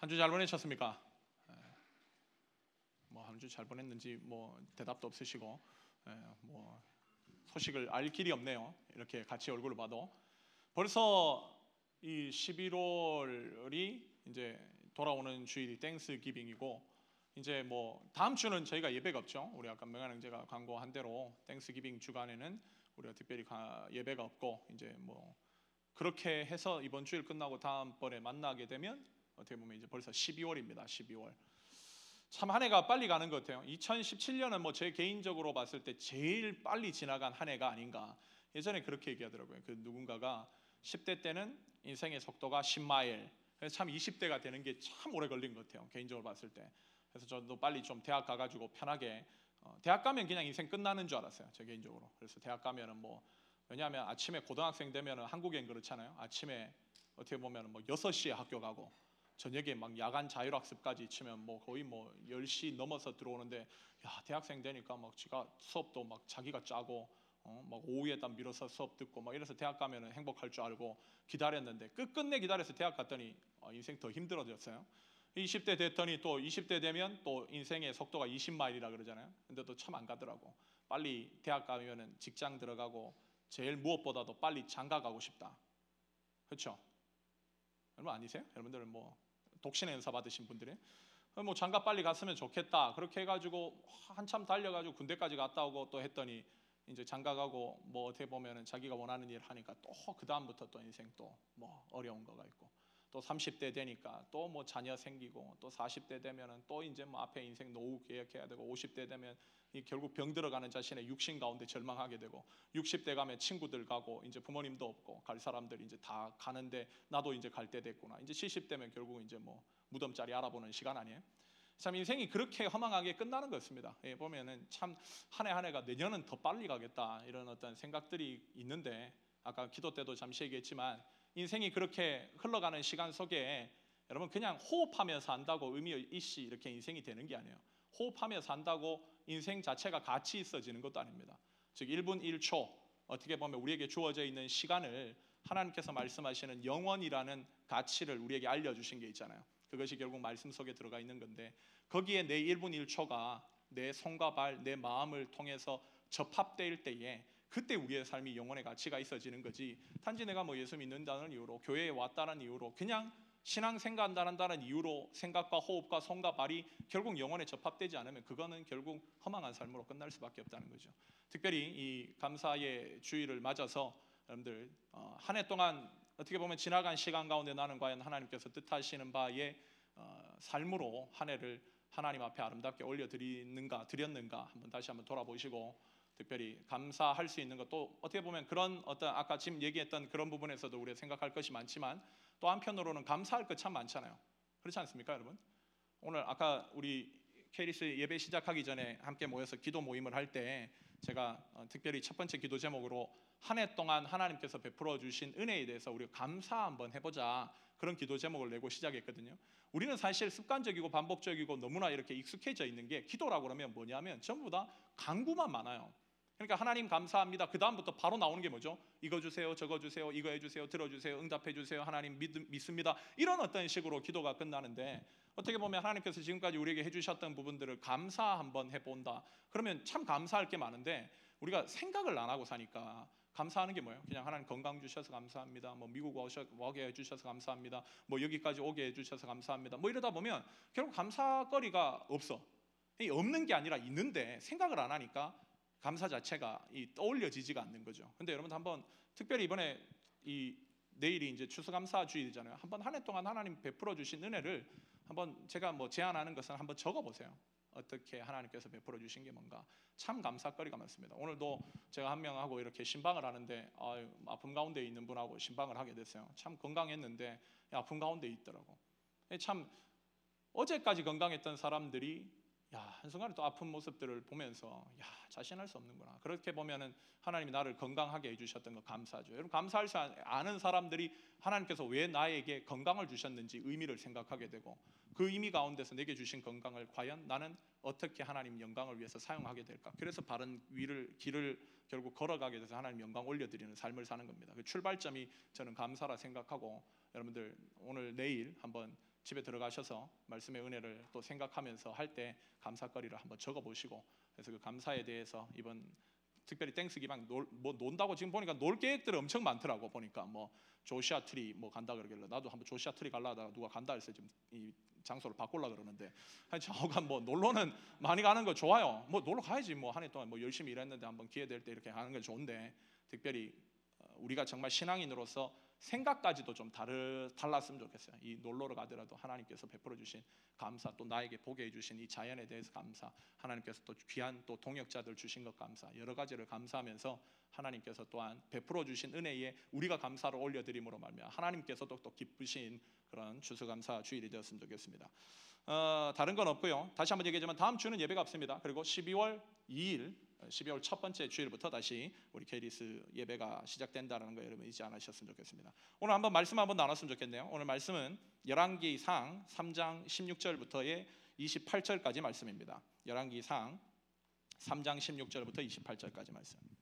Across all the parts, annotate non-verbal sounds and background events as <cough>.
한 주 잘 보내셨습니까? 뭐 한 주 잘 보냈는지 뭐 대답도 없으시고 예, 뭐 소식을 알 길이 없네요. 이렇게 같이 얼굴을 봐도 벌써 이 11월이 이제 돌아오는 주일이 Thanksgiving이고 이제 뭐 다음 주는 저희가 예배가 없죠. 우리 아까 명한 형제가 광고한 대로 Thanksgiving 주간에는 우리가 특별히 가- 예배가 없고 이제 뭐 그렇게 해서 이번 주일 끝나고 다음 번에 만나게 되면 어떻게 보면 이제 벌써 12월입니다. 12월. 참 한 해가 빨리 가는 것 같아요. 2017년은 뭐 제 개인적으로 봤을 때 제일 빨리 지나간 한 해가 아닌가. 예전에 그렇게 얘기하더라고요. 그 누군가가 10대 때는 인생의 속도가 10마일. 그래서 참 20대가 되는 게 참 오래 걸린 것 같아요. 개인적으로 봤을 때. 그래서 저도 빨리 좀 대학 가가지고 편하게 어, 대학 가면 그냥 인생 끝나는 줄 알았어요. 제 개인적으로. 그래서 대학 가면은 뭐 왜냐하면 아침에 고등학생 되면은 한국엔 그렇잖아요. 아침에 어떻게 보면은 뭐 6시에 학교 가고 저녁에 막 야간 자율학습까지 치면 뭐 거의 뭐 10시 넘어서 들어오는데 야 대학생 되니까 막 지가 수업도 막 자기가 짜고 어, 막 오후에 딱 밀어서 수업 듣고 막 이래서 대학 가면은 행복할 줄 알고 기다렸는데 끝끝내 기다려서 대학 갔더니 어, 인생 더 힘들어졌어요. 20대 됐더니 또 20대 되면 또 인생의 속도가 20마일이라 그러잖아요. 근데 또 참 안 가더라고. 빨리 대학 가면은 직장 들어가고 제일 무엇보다도 빨리 장가 가고 싶다. 그렇죠? 여러분 아니세요? 여러분들은 뭐 독신의 은사 받으신 분들이 뭐 장가 빨리 갔으면 좋겠다. 그렇게 해가지고 한참 달려가지고 군대까지 갔다 오고 또 했더니 이제 장가 가고 뭐 어떻게 보면은 자기가 원하는 일 하니까 또 그 다음부터 또 인생 또 뭐 어려운 거가 있고 또 30대 되니까 또 뭐 자녀 생기고 또 40대 되면은 또 이제 뭐 앞에 인생 노후 계획해야 되고 50대 되면 이 결국 병 들어가는 자신의 육신 가운데 절망하게 되고 60대 가면 친구들 가고 이제 부모님도 없고 갈 사람들이 이제 다 가는데 나도 이제 갈 때 됐구나. 이제 70대면 결국 이제 뭐 무덤 자리 알아보는 시간 아니에요? 참 인생이 그렇게 허망하게 끝나는 것입니다. 예, 보면은 참 한 해 한 해가 내년은 더 빨리 가겠다 이런 어떤 생각들이 있는데 아까 기도 때도 잠시 얘기했지만 인생이 그렇게 흘러가는 시간 속에 여러분 그냥 호흡하며 산다고 의미 있이 이렇게 인생이 되는 게 아니에요. 호흡하며 산다고 인생 자체가 가치 있어지는 것도 아닙니다. 즉 1분 1초 어떻게 보면 우리에게 주어져 있는 시간을 하나님께서 말씀하시는 영원이라는 가치를 우리에게 알려 주신 게 있잖아요. 그것이 결국 말씀 속에 들어가 있는 건데 거기에 내 1분 1초가 내 손과 발, 내 마음을 통해서 접합될 때에 그때 우리의 삶이 영혼의 가치가 있어지는 거지. 단지 내가 뭐 예수 믿는다는 이유로 교회에 왔다는 이유로 그냥 신앙 생각한다는 이유로 생각과 호흡과 손과 발이 결국 영혼에 접합되지 않으면 그거는 결국 허망한 삶으로 끝날 수밖에 없다는 거죠. 특별히 이 감사의 주일을 맞아서 여러분들 어, 한해 동안 어떻게 보면 지나간 시간 가운데 나는 과연 하나님께서 뜻하시는 바의 어, 삶으로 한 해를 하나님 앞에 아름답게 올려드리는가 드렸는가 한번 다시 한번 돌아보시고 특별히 감사할 수 있는 것도 어떻게 보면 그런 어떤 아까 지금 얘기했던 그런 부분에서도 우리가 생각할 것이 많지만 또 한편으로는 감사할 것 참 많잖아요. 그렇지 않습니까, 여러분? 오늘 아까 우리 케리스 예배 시작하기 전에 함께 모여서 기도 모임을 할 때 제가 어, 특별히 첫 번째 기도 제목으로 한 해 동안 하나님께서 베풀어 주신 은혜에 대해서 우리가 감사 한번 해보자 그런 기도 제목을 내고 시작했거든요. 우리는 사실 습관적이고 반복적이고 너무나 이렇게 익숙해져 있는 게 기도라고 그러면 뭐냐면 전부 다 강구만 많아요. 그러니까 하나님 감사합니다. 그 다음부터 바로 나오는 게 뭐죠? 이거 주세요, 저거 주세요, 이거 해주세요, 들어주세요, 응답해 주세요. 하나님 믿, 믿습니다. 이런 어떤 식으로 기도가 끝나는데 어떻게 보면 하나님께서 지금까지 우리에게 해주셨던 부분들을 감사 한번 해본다. 그러면 참 감사할 게 많은데 우리가 생각을 안 하고 사니까 감사하는 게 뭐예요? 그냥 하나님 건강 주셔서 감사합니다. 뭐 미국 오게 해주셔서 감사합니다. 뭐 여기까지 오게 해주셔서 감사합니다. 뭐 이러다 보면 결국 감사거리가 없어. 이 없는 게 아니라 있는데 생각을 안 하니까 감사 자체가 이 떠올려지지가 않는 거죠. 근데 여러분 한번 특별히 이번에 이 내일이 이제 추수감사 주일이잖아요. 한번 한 해 동안 하나님 베풀어 주신 은혜를 한번 제가 뭐 제안하는 것은 한번 적어 보세요. 어떻게 하나님께서 베풀어 주신 게 뭔가 참 감사거리가 많습니다. 오늘도 제가 한 명하고 이렇게 신방을 하는데 아유, 아픔 가운데 있는 분하고 신방을 하게 됐어요. 참 건강했는데 아픔 가운데 있더라고. 참 어제까지 건강했던 사람들이 야 한순간에 또 아픈 모습들을 보면서 야 자신할 수 없는구나. 그렇게 보면은 하나님이 나를 건강하게 해주셨던 거 감사하죠. 여러분 감사할 수 아는 사람들이 하나님께서 왜 나에게 건강을 주셨는지 의미를 생각하게 되고 그 의미 가운데서 내게 주신 건강을 과연 나는 어떻게 하나님 영광을 위해서 사용하게 될까? 그래서 바른 위를 길을 결국 걸어가게 돼서 하나님 영광 올려드리는 삶을 사는 겁니다. 그 출발점이 저는 감사라 생각하고 여러분들 오늘 내일 한번 집에 들어가셔서 말씀의 은혜를 또 생각하면서 할 때 감사거리를 한번 적어 보시고 그래서 그 감사에 대해서 이번 특별히 Thanksgiving 놀, 뭐 논다고 지금 보니까 놀 계획들이 엄청 많더라고 보니까. 뭐 Joshua Tree 뭐 간다 그러길래 나도 한번 Joshua Tree 갈라 하다가 누가 간다 해서 지금 이 장소를 바꾸려 그러는데 아니 저가 뭐 놀러는 많이 가는 거 좋아요. 뭐 놀러 가야지. 뭐 한 해 동안 뭐 열심히 일했는데 한번 기회 될 때 이렇게 가는 게 좋은데 특별히 어, 우리가 정말 신앙인으로서 생각까지도 좀 다르, 달랐으면 좋겠어요. 이 놀러를 가더라도 하나님께서 베풀어 주신 감사, 또 나에게 보게 해주신 이 자연에 대해서 감사, 하나님께서 또 귀한 또 동역자들 주신 것 감사, 여러 가지를 감사하면서 하나님께서 또한 베풀어 주신 은혜에 우리가 감사를 올려드림으로 말미암아 하나님께서도 또 기쁘신 그런 추수감사 주일이 되었으면 좋겠습니다. 어, 다른 건 없고요. 다시 한번 얘기하지만 다음 주는 예배가 없습니다. 그리고 12월 2일 12월 첫 번째 주일부터 다시 우리 케이리스 예배가 시작된다는 거 여러분 잊지 않으셨으면 좋겠습니다. 오늘 한번 말씀 한번 나눴으면 좋겠네요. 오늘 말씀은 열왕기상 3장 16절부터의 28절까지 말씀입니다. 열왕기상 3장 16절부터 28절까지 말씀.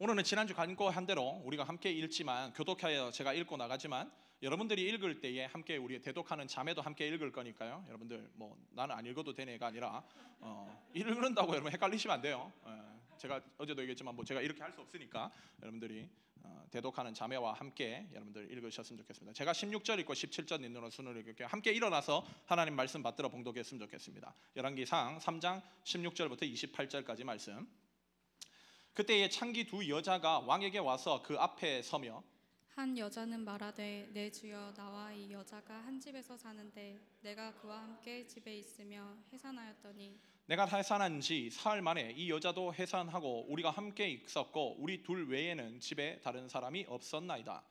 오늘은 지난주 간과한 대로 우리가 함께 읽지만 교독하여 제가 읽고 나가지만 여러분들이 읽을 때에 함께 우리 대독하는 자매도 함께 읽을 거니까요. 여러분들 뭐 나는 안 읽어도 되네가 아니라 어, 읽는다고 여러분 헷갈리시면 안 돼요. 어, 제가 어제도 얘기했지만 뭐 제가 이렇게 할 수 없으니까 여러분들이 어, 대독하는 자매와 함께 여러분들 읽으셨으면 좋겠습니다. 제가 16절 읽고 17절 읽는 순으로 읽을게요. 함께 일어나서 하나님 말씀 받들어 봉독했으면 좋겠습니다. 열왕기상 3장 16절부터 28절까지 말씀. 그때에 창기 두 여자가 왕에게 와서 그 앞에 서며 한 여자는 말하되 내 주여 나와 이 여자가 한 집에서 사는데 내가 그와 함께 집에 있으며 해산하였더니 내가 해산한 지 사흘 만에 이 여자도 해산하고 우리가 함께 있었고 우리 둘 외에는 집에 다른 사람이 없었나이다.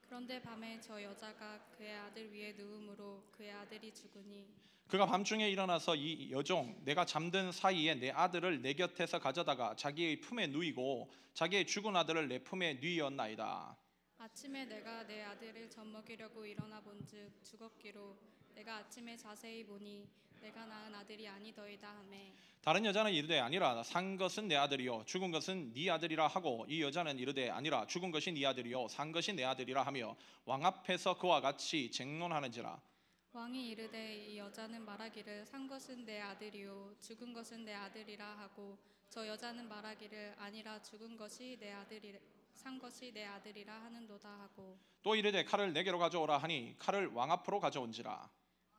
그런데 밤에 저 여자가 그의 아들 위에 누움으로 그의 아들이 죽으니 그가 밤중에 일어나서 이 여종 내가 잠든 사이에 내 아들을 내 곁에서 가져다가 자기의 품에 누이고 자기의 죽은 아들을 내 품에 누이었나이다. 아침에 내가 내 아들을 젖먹이려고 일어나 본즉 죽었기로 내가 아침에 자세히 보니 내가 낳은 아들이 아니더이다 하매 다른 여자는 이르되 아니라 산 것은 내 아들이요 죽은 것은 네 아들이라 하고 이 여자는 이르되 아니라 죽은 것이 네 아들이요 산 것이 내 아들이라 하며 왕 앞에서 그와 같이 쟁론하는지라 왕이 이르되 이 여자는 말하기를 산 것은 내 아들이요 죽은 것은 내 아들이라 하고 저 여자는 말하기를 아니라 죽은 것이 내 아들이 산 것이 내 아들이라 하는도다 하고. 또 이르되 칼을 내게로 가져오라 하니 칼을 왕 앞으로 가져온지라.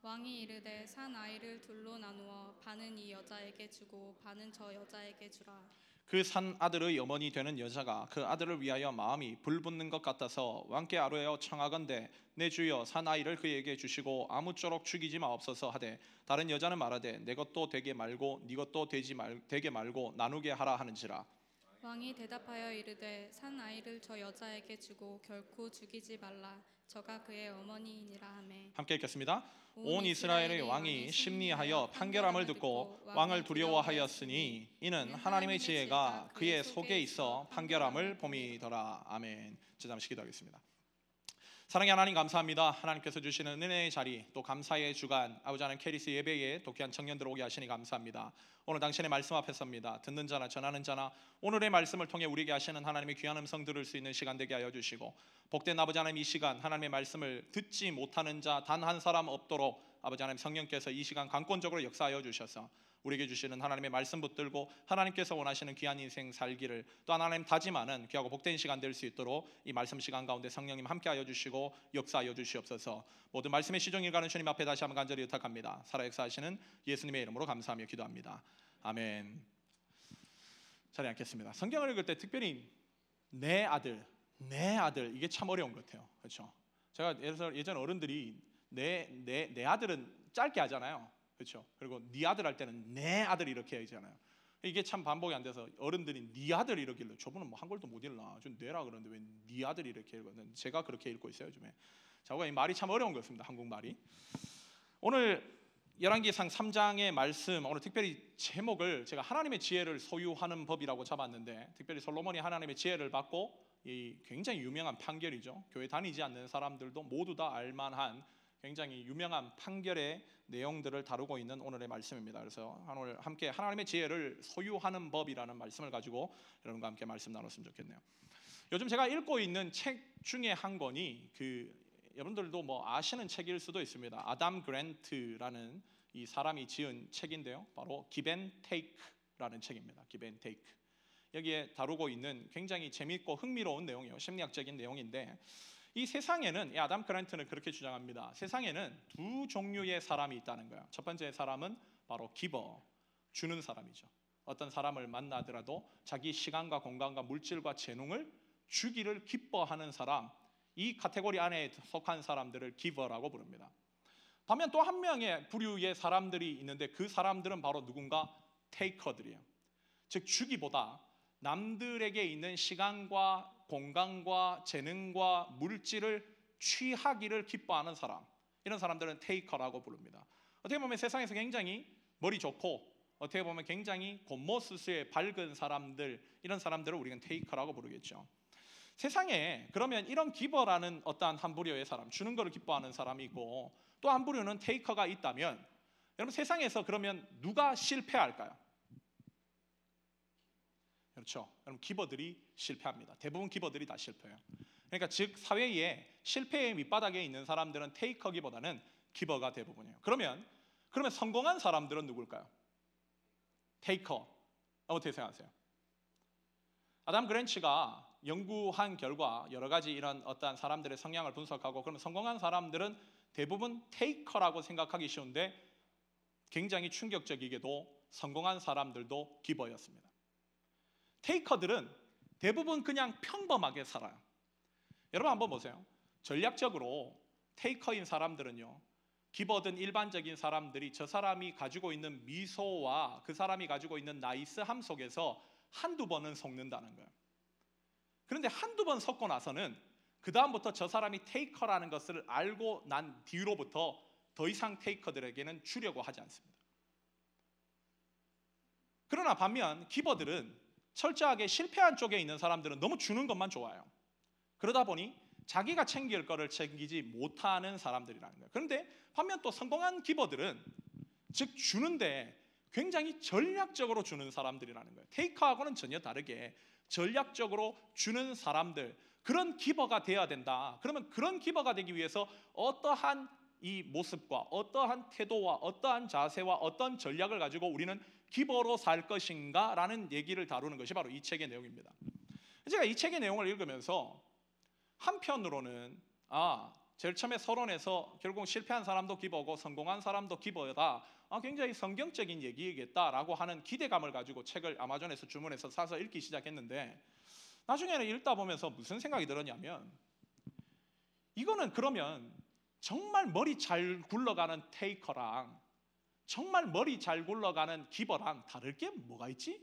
왕이 이르되 산 아이를 둘로 나누어 반은 이 여자에게 주고 반은 저 여자에게 주라 그 산 아들의 어머니 되는 여자가 그 아들을 위하여 마음이 불붙는 것 같아서 왕께 아뢰어 청하건대 내 주여 산 아이를 그에게 주시고 아무쪼록 죽이지 마옵소서 하되 다른 여자는 말하되 내 것도 되게 말고 네 것도 되지 말 되게 말고 나누게 하라 하는지라. 왕이 대답하여 이르되 산 아이를 저 여자에게 주고 결코 죽이지 말라 저가 그의 어머니이니라 하매 함께 읽겠습니다. 온 이스라엘의 왕이 심리하여 판결함을 듣고 왕을 두려워하였으니 이는 하나님의 지혜가 그의 속에 있어 판결함을 봄이더라. 아멘. 잠시 기도하겠습니다. 사랑의 하나님 감사합니다. 하나님께서 주시는 은혜의 자리 또 감사의 주간 아버지 하나님 캐리스 예배에 또 귀한 청년들 오게 하시니 감사합니다. 오늘 당신의 말씀 앞에 섭니다. 듣는 자나 전하는 자나 오늘의 말씀을 통해 우리에게 하시는 하나님의 귀한 음성 들을 수 있는 시간 되게 하여 주시고 복된 아버지 하나님 이 시간 하나님의 말씀을 듣지 못하는 자 단 한 사람 없도록 아버지 하나님 성령께서 이 시간 강권적으로 역사하여 주셔서 우리에게 주시는 하나님의 말씀 붙들고 하나님께서 원하시는 귀한 인생 살기를 또 하나님 다짐하는 귀하고 복된 시간 될 수 있도록 이 말씀 시간 가운데 성령님 함께하여 주시고 역사하여 주시옵소서. 모든 말씀의 시종일 가는 주님 앞에 다시 한번 간절히 부탁합니다. 살아 역사하시는 예수님의 이름으로 감사하며 기도합니다. 아멘. 자리 앉겠습니다. 성경을 읽을 때 특별히 내 아들 내 아들 이게 참 어려운 것 같아요. 그렇죠? 제가 예전 어른들이 내 내 내 아들은 짧게 하잖아요. 그렇죠. 그리고 네 아들 할 때는 내 아들 이렇게 하잖아요. 이게 참 반복이 안 돼서 어른들이 네 아들 이러길래 저분은 뭐 한글도 못 읽나. 좀 뇌라 그러는데 왜 네 아들 이렇게 읽거든 제가 그렇게 읽고 있어요 요즘에. 저가 이 말이 참 어려운 것같습니다 한국말이. 오늘 열왕기상 3장의 말씀 오늘 특별히 제목을 제가 하나님의 지혜를 소유하는 법이라고 잡았는데 특별히 솔로몬이 하나님의 지혜를 받고 이 굉장히 유명한 판결이죠 교회 다니지 않는 사람들도 모두 다 알만한 굉장히 유명한 판결의 내용들을 다루고 있는 오늘의 말씀입니다. 그래서 오늘 함께 하나님의 지혜를 소유하는 법이라는 말씀을 가지고 여러분과 함께 말씀 나눴으면 좋겠네요. 요즘 제가 읽고 있는 책 중에 한 권이 그 여러분들도 뭐 아시는 책일 수도 있습니다. 아담 그랜트라는 이 사람이 지은 책인데요. 바로 기벤 테이크라는 책입니다. 기벤 테이크. 여기에 다루고 있는 굉장히 재미있고 흥미로운 내용이에요. 심리학적인 내용인데 이 세상에는 이 아담 그랜트는 그렇게 주장합니다. 세상에는 두 종류의 사람이 있다는 거예요. 첫 번째 사람은 바로 기버, 주는 사람이죠. 어떤 사람을 만나더라도 자기 시간과 공간과 물질과 재능을 주기를 기뻐하는 사람, 이 카테고리 안에 속한 사람들을 기버라고 부릅니다. 반면 또 한 명의 부류의 사람들이 있는데 그 사람들은 바로 누군가 테이커들이에요. 즉 주기보다 남들에게 있는 시간과 공간과 재능과 물질을 취하기를 기뻐하는 사람 이런 사람들은 테이커라고 부릅니다. 어떻게 보면 세상에서 굉장히 머리 좋고 어떻게 보면 굉장히 곤모스스의 밝은 사람들 이런 사람들을 우리는 테이커라고 부르겠죠. 세상에 그러면 이런 기버라는 어떠한 한 부류의 사람 주는 것을 기뻐하는 사람이 있고 또 한 부류는 테이커가 있다면 여러분 세상에서 그러면 누가 실패할까요? 그렇죠. 여러분 기버들이 실패합니다. 대부분 기버들이 다 실패해요. 그러니까 즉 사회에 실패의 밑바닥에 있는 사람들은 테이커기보다는 기버가 대부분이에요. 그러면 그러면 성공한 사람들은 누굴까요? 테이커. 어떻게 생각하세요? 아담 그랜치가 연구한 결과 여러 가지 이런 어떠한 사람들의 성향을 분석하고 그러면 성공한 사람들은 대부분 테이커라고 생각하기 쉬운데 굉장히 충격적이게도 성공한 사람들도 기버였습니다. 테이커들은 대부분 그냥 평범하게 살아요. 여러분 한번 보세요. 전략적으로 테이커인 사람들은요. 기버든 일반적인 사람들이 저 사람이 가지고 있는 미소와 그 사람이 가지고 있는 나이스함 속에서 한두 번은 속는다는 거예요. 그런데 한두 번 속고 나서는 그 다음부터 저 사람이 테이커라는 것을 알고 난 뒤로부터 더 이상 테이커들에게는 주려고 하지 않습니다. 그러나 반면 기버들은 철저하게 실패한 쪽에 있는 사람들은 너무 주는 것만 좋아해요. 그러다 보니 자기가 챙길 거를 챙기지 못하는 사람들이라는 거예요. 그런데 반면 또 성공한 기버들은 즉 주는데 굉장히 전략적으로 주는 사람들이라는 거예요. 테이커하고는 전혀 다르게 전략적으로 주는 사람들 그런 기버가 돼야 된다. 그러면 그런 기버가 되기 위해서 어떠한 이 모습과 어떠한 태도와 어떠한 자세와 어떤 전략을 가지고 우리는 기버로 살 것인가 라는 얘기를 다루는 것이 바로 이 책의 내용입니다. 제가 이 책의 내용을 읽으면서 한편으로는 아 제일 처음에 서론에서 결국 실패한 사람도 기버고 성공한 사람도 기버다. 아, 굉장히 성경적인 얘기겠다라고 하는 기대감을 가지고 책을 아마존에서 주문해서 사서 읽기 시작했는데 나중에는 읽다 보면서 무슨 생각이 들었냐면 이거는 그러면 정말 머리 잘 굴러가는 테이커랑 정말 머리 잘 굴러가는 기버랑 다를 게 뭐가 있지?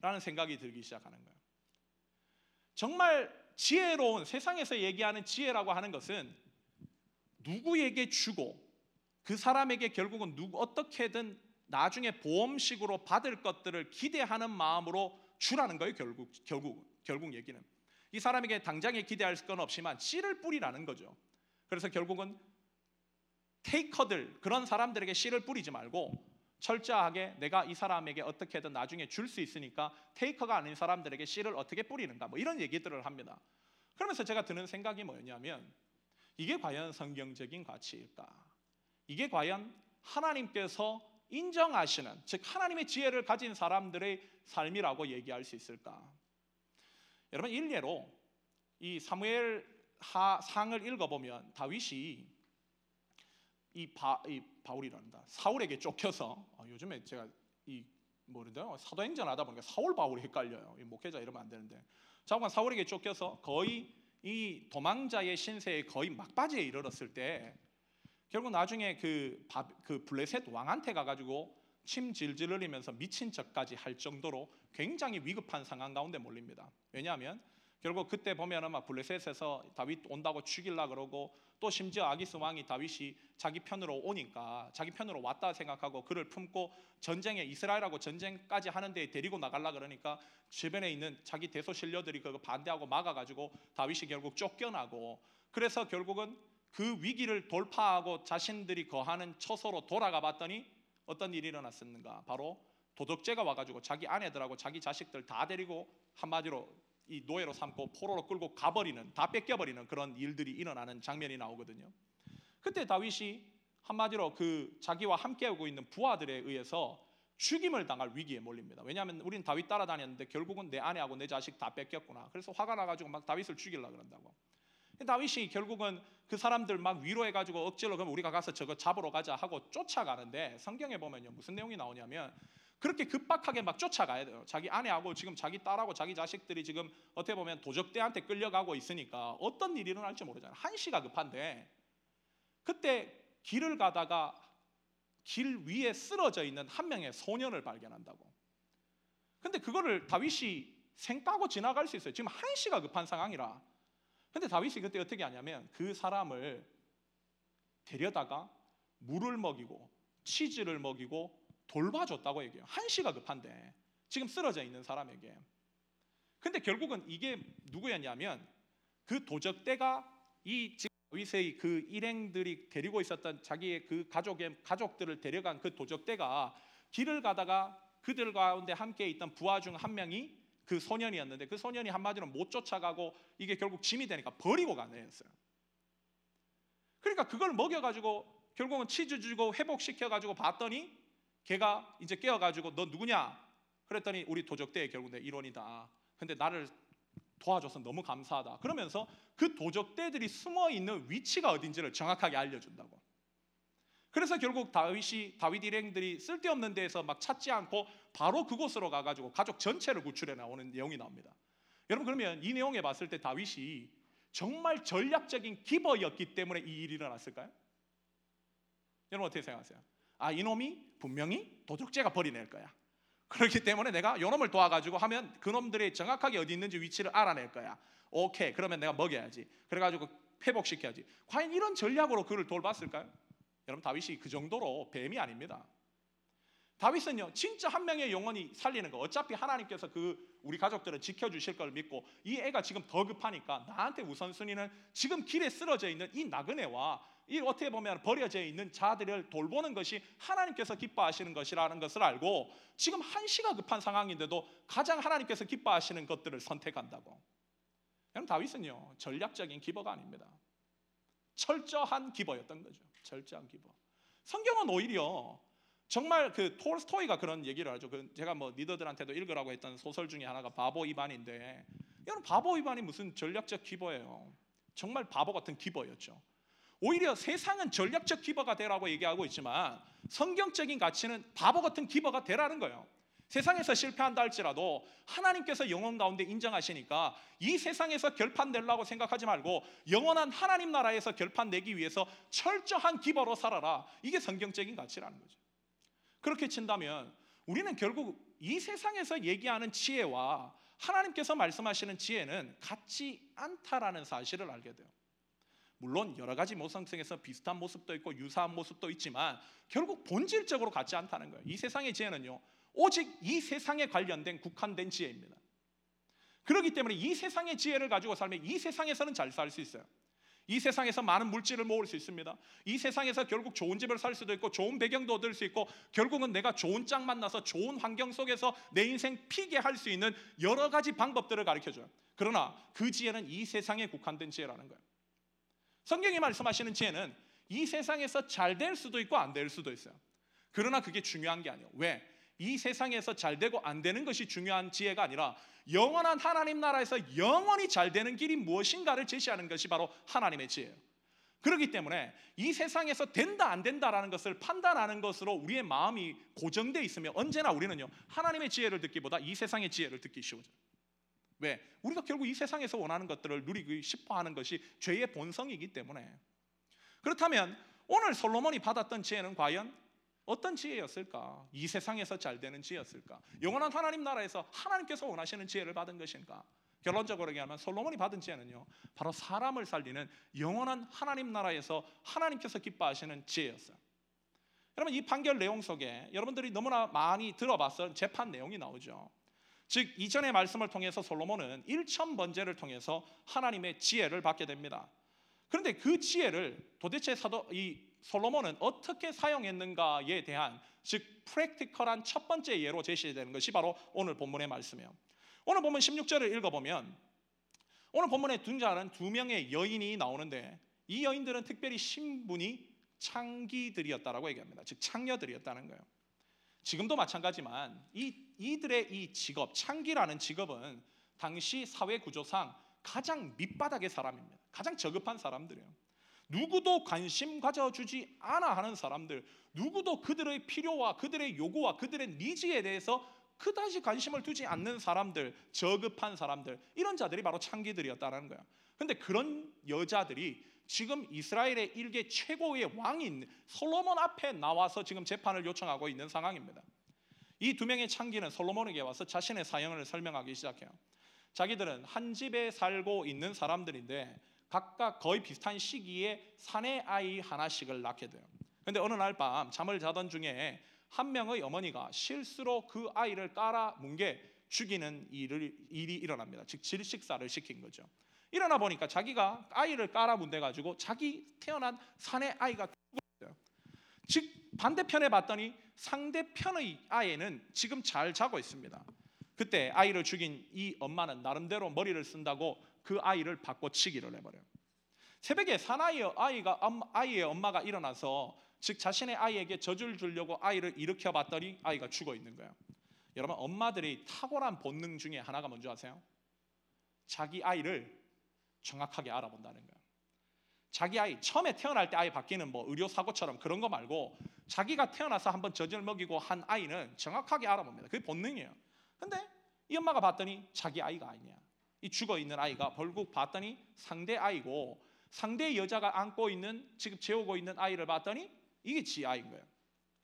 라는 생각이 들기 시작하는 거예요. 정말 지혜로운 세상에서 얘기하는 지혜라고 하는 것은 누구에게 주고 그 사람에게 결국은 누구 어떻게든 나중에 보험식으로 받을 것들을 기대하는 마음으로 주라는 거예요. 결국 결국 결국 얘기는 이 사람에게 당장에 기대할 건 없지만 씨를 뿌리라는 거죠. 그래서 결국은 테이커들 그런 사람들에게 씨를 뿌리지 말고 철저하게 내가 이 사람에게 어떻게든 나중에 줄 수 있으니까 테이커가 아닌 사람들에게 씨를 어떻게 뿌리는가 뭐 이런 얘기들을 합니다. 그러면서 제가 드는 생각이 뭐였냐면 이게 과연 성경적인 가치일까? 이게 과연 하나님께서 인정하시는 즉 하나님의 지혜를 가진 사람들의 삶이라고 얘기할 수 있을까? 여러분 일례로 이 사무엘 하 상을 읽어보면 다윗이 이, 바, 이 바울이란다 사울에게 쫓겨서 어, 요즘에 제가 이 뭐른다 사도행전 하다 보니까 사울 바울이 헷갈려요. 이 목회자 이러면 안 되는데 자관 사울에게 쫓겨서 거의 이 도망자의 신세에 거의 막바지에 이르렀을 때 결국 나중에 그, 바, 그 블레셋 왕한테 가가지고 침 질질 흘리면서 미친 척까지 할 정도로 굉장히 위급한 상황 가운데 몰립니다. 왜냐하면 결국 그때 보면은 막 블레셋에서 다윗 온다고 죽일라 그러고 또 심지어 아기스 왕이 다윗이 자기 편으로 오니까 자기 편으로 왔다 생각하고 그를 품고 전쟁에 이스라엘하고 전쟁까지 하는데 데리고 나갈라 그러니까 주변에 있는 자기 대소 신녀들이 그거 반대하고 막아가지고 다윗이 결국 쫓겨나고 그래서 결국은 그 위기를 돌파하고 자신들이 거하는 처소로 돌아가 봤더니 어떤 일이 일어났었는가? 바로 도덕죄가 와가지고 자기 아내들하고 자기 자식들 다 데리고 한마디로 이 노예로 삼고 포로로 끌고 가버리는 다 뺏겨버리는 그런 일들이 일어나는 장면이 나오거든요. 그때 다윗이 한마디로 그 자기와 함께하고 있는 부하들에 의해서 죽임을 당할 위기에 몰립니다. 왜냐하면 우리는 다윗 따라다녔는데 결국은 내 아내하고 내 자식 다 뺏겼구나. 그래서 화가 나가지고 막 다윗을 죽이려 그런다고. 다윗이 결국은 그 사람들 막 위로해가지고 억지로 그럼 우리가 가서 저거 잡으러 가자 하고 쫓아가는데 성경에 보면요 무슨 내용이 나오냐면 그렇게 급박하게 막 쫓아가야 돼요. 자기 아내하고 지금 자기 딸하고 자기 자식들이 지금 어떻게 보면 도적대한테 끌려가고 있으니까 어떤 일이 일어날지 모르잖아요. 한시가 급한데 그때 길을 가다가 길 위에 쓰러져 있는 한 명의 소년을 발견한다고. 근데 그거를 다윗이 생까고 지나갈 수 있어요. 지금 한시가 급한 상황이라. 근데 다윗이 그때 어떻게 하냐면 그 사람을 데려다가 물을 먹이고 치즈를 먹이고 돌봐줬다고 얘기해요. 한시가 급한데 지금 쓰러져 있는 사람에게. 근데 결국은 이게 누구였냐면 그 도적대가 이 다윗의 그 일행들이 데리고 있었던 자기의 그 가족의 가족들을 데려간 그 도적대가 길을 가다가 그들 가운데 함께 있던 부하 중 한 명이 그 소년이었는데 그 소년이 한마디로 못 쫓아가고 이게 결국 짐이 되니까 버리고 가네였어요. 그러니까 그걸 먹여가지고 결국은 치즈 주고 회복시켜가지고 봤더니 걔가 이제 깨어가지고 너 누구냐? 그랬더니 우리 도적대의 결국 내 일원이다. 근데 나를 도와줘서 너무 감사하다. 그러면서 그 도적대들이 숨어 있는 위치가 어딘지를 정확하게 알려준다고. 그래서 결국 다윗이 다윗 일행들이 쓸데없는 데에서 막 찾지 않고 바로 그곳으로 가가지고 가족 전체를 구출해 나오는 내용이 나옵니다. 여러분 그러면 이 내용에 봤을 때 다윗이 정말 전략적인 기버였기 때문에 이 일이 일어났을까요? 여러분 어떻게 생각하세요? 아 이놈이 분명히 도적죄가 버리낼 거야. 그렇기 때문에 내가 이놈을 도와가지고 하면 그놈들이 정확하게 어디 있는지 위치를 알아낼 거야. 오케이 그러면 내가 먹여야지. 그래가지고 회복시켜야지. 과연 이런 전략으로 그를 돌봤을까요? 여러분 다윗이 그 정도로 뱀이 아닙니다. 다윗은요 진짜 한 명의 영혼이 살리는 거 어차피 하나님께서 그 우리 가족들을 지켜주실 걸 믿고 이 애가 지금 더 급하니까 나한테 우선순위는 지금 길에 쓰러져 있는 이 나그네와 이 어떻게 보면 버려져 있는 자들을 돌보는 것이 하나님께서 기뻐하시는 것이라는 것을 알고 지금 한시가 급한 상황인데도 가장 하나님께서 기뻐하시는 것들을 선택한다고. 여러분 다윗은요 전략적인 기버가 아닙니다. 철저한 기버였던 거죠. 철저한 기버. 성경은 오히려 정말 그 톨스토이가 그런 얘기를 하죠. 그 제가 뭐 리더들한테도 읽으라고 했던 소설 중에 하나가 바보 이반인데 이건 바보 이반이 무슨 전략적 기버예요. 정말 바보 같은 기버였죠. 오히려 세상은 전략적 기버가 되라고 얘기하고 있지만 성경적인 가치는 바보 같은 기버가 되라는 거예요. 세상에서 실패한다 할지라도 하나님께서 영혼 가운데 인정하시니까 이 세상에서 결판 내려고 생각하지 말고 영원한 하나님 나라에서 결판 내기 위해서 철저한 기버로 살아라. 이게 성경적인 가치라는 거죠. 그렇게 친다면 우리는 결국 이 세상에서 얘기하는 지혜와 하나님께서 말씀하시는 지혜는 같지 않다라는 사실을 알게 돼요. 물론 여러 가지 모성성에서 비슷한 모습도 있고 유사한 모습도 있지만 결국 본질적으로 같지 않다는 거예요. 이 세상의 지혜는요. 오직 이 세상에 관련된 국한된 지혜입니다. 그렇기 때문에 이 세상의 지혜를 가지고 살면 이 세상에서는 잘 살 수 있어요. 이 세상에서 많은 물질을 모을 수 있습니다. 이 세상에서 결국 좋은 집을 살 수도 있고 좋은 배경도 얻을 수 있고 결국은 내가 좋은 짝 만나서 좋은 환경 속에서 내 인생 피게 할 수 있는 여러 가지 방법들을 가르쳐 줘요. 그러나 그 지혜는 이 세상에 국한된 지혜라는 거예요. 성경이 말씀하시는 지혜는 이 세상에서 잘 될 수도 있고 안 될 수도 있어요. 그러나 그게 중요한 게 아니에요. 왜? 이 세상에서 잘 되고 안 되는 것이 중요한 지혜가 아니라 영원한 하나님 나라에서 영원히 잘 되는 길이 무엇인가를 제시하는 것이 바로 하나님의 지혜예요. 그렇기 때문에 이 세상에서 된다 안 된다라는 것을 판단하는 것으로 우리의 마음이 고정돼 있으면 언제나 우리는요 하나님의 지혜를 듣기보다 이 세상의 지혜를 듣기 쉬워져요. 왜? 우리가 결국 이 세상에서 원하는 것들을 누리고 싶어하는 것이 죄의 본성이기 때문에 그렇다면 오늘 솔로몬이 받았던 지혜는 과연 어떤 지혜였을까? 이 세상에서 잘 되는 지혜였을까? 영원한 하나님 나라에서 하나님께서 원하시는 지혜를 받은 것인가? 결론적으로 얘기하면 솔로몬이 받은 지혜는요, 바로 사람을 살리는 영원한 하나님 나라에서 하나님께서 기뻐하시는 지혜였어요. 여러분 이 판결 내용 속에 여러분들이 너무나 많이 들어봤던 재판 내용이 나오죠. 즉 이전의 말씀을 통해서 솔로몬은 일천 번제를 통해서 하나님의 지혜를 받게 됩니다. 그런데 그 지혜를 도대체 사도 이 솔로몬은 어떻게 사용했는가에 대한 즉 프랙티컬한 첫 번째 예로 제시되는 것이 바로 오늘 본문의 말씀이에요. 오늘 본문 16절을 읽어보면 오늘 본문에 등장하는 두 명의 여인이 나오는데 이 여인들은 특별히 신분이 창기들이었다라고 얘기합니다. 즉 창녀들이었다는 거예요. 지금도 마찬가지만 이 이들의 이 직업 창기라는 직업은 당시 사회 구조상 가장 밑바닥의 사람입니다. 가장 저급한 사람들이에요. 누구도 관심 가져주지 않아 하는 사람들, 누구도 그들의 필요와 그들의 요구와 그들의 니즈에 대해서 그다지 관심을 두지 않는 사람들, 저급한 사람들, 이런 자들이 바로 창기들이었다는 거야. 근데 그런 여자들이 지금 이스라엘의 일개 최고의 왕인 솔로몬 앞에 나와서 지금 재판을 요청하고 있는 상황입니다. 이 두 명의 창기는 솔로몬에게 와서 자신의 사연을 설명하기 시작해요. 자기들은 한 집에 살고 있는 사람들인데 각각 거의 비슷한 시기에 사내 아이 하나씩을 낳게 돼요. 근데 어느 날 밤 잠을 자던 중에 한 명의 어머니가 실수로 그 아이를 깔아 뭉개 죽이는 일을, 일이 일어납니다. 즉 질식사를 시킨 거죠. 일어나 보니까 자기가 아이를 깔아 문대 가지고 자기 태어난 사내 아이가 죽었어요. 즉 반대편에 봤더니 상대편의 아이는 지금 잘 자고 있습니다. 그때 아이를 죽인 이 엄마는 나름대로 머리를 쓴다고 그 아이를 바꿔치기를 해버려요. 새벽에 사나이 아이가 아이의 엄마가 일어나서 즉 자신의 아이에게 젖을 주려고 아이를 일으켜 봤더니 아이가 죽어 있는 거예요. 여러분 엄마들이 탁월한 본능 중에 하나가 뭔지 아세요? 자기 아이를 정확하게 알아본다는 거예요. 자기 아이 처음에 태어날 때 아이 바뀌는 뭐 의료 사고처럼 그런 거 말고 자기가 태어나서 한번 젖을 먹이고 한 아이는 정확하게 알아봅니다. 그게 본능이에요. 근데 이 엄마가 봤더니 자기 아이가 아니냐. 이 죽어 있는 아이가 결국 봤더니 상대 아이고 상대 여자가 안고 있는 지금 재우고 있는 아이를 봤더니 이게 지 아이인 거예요.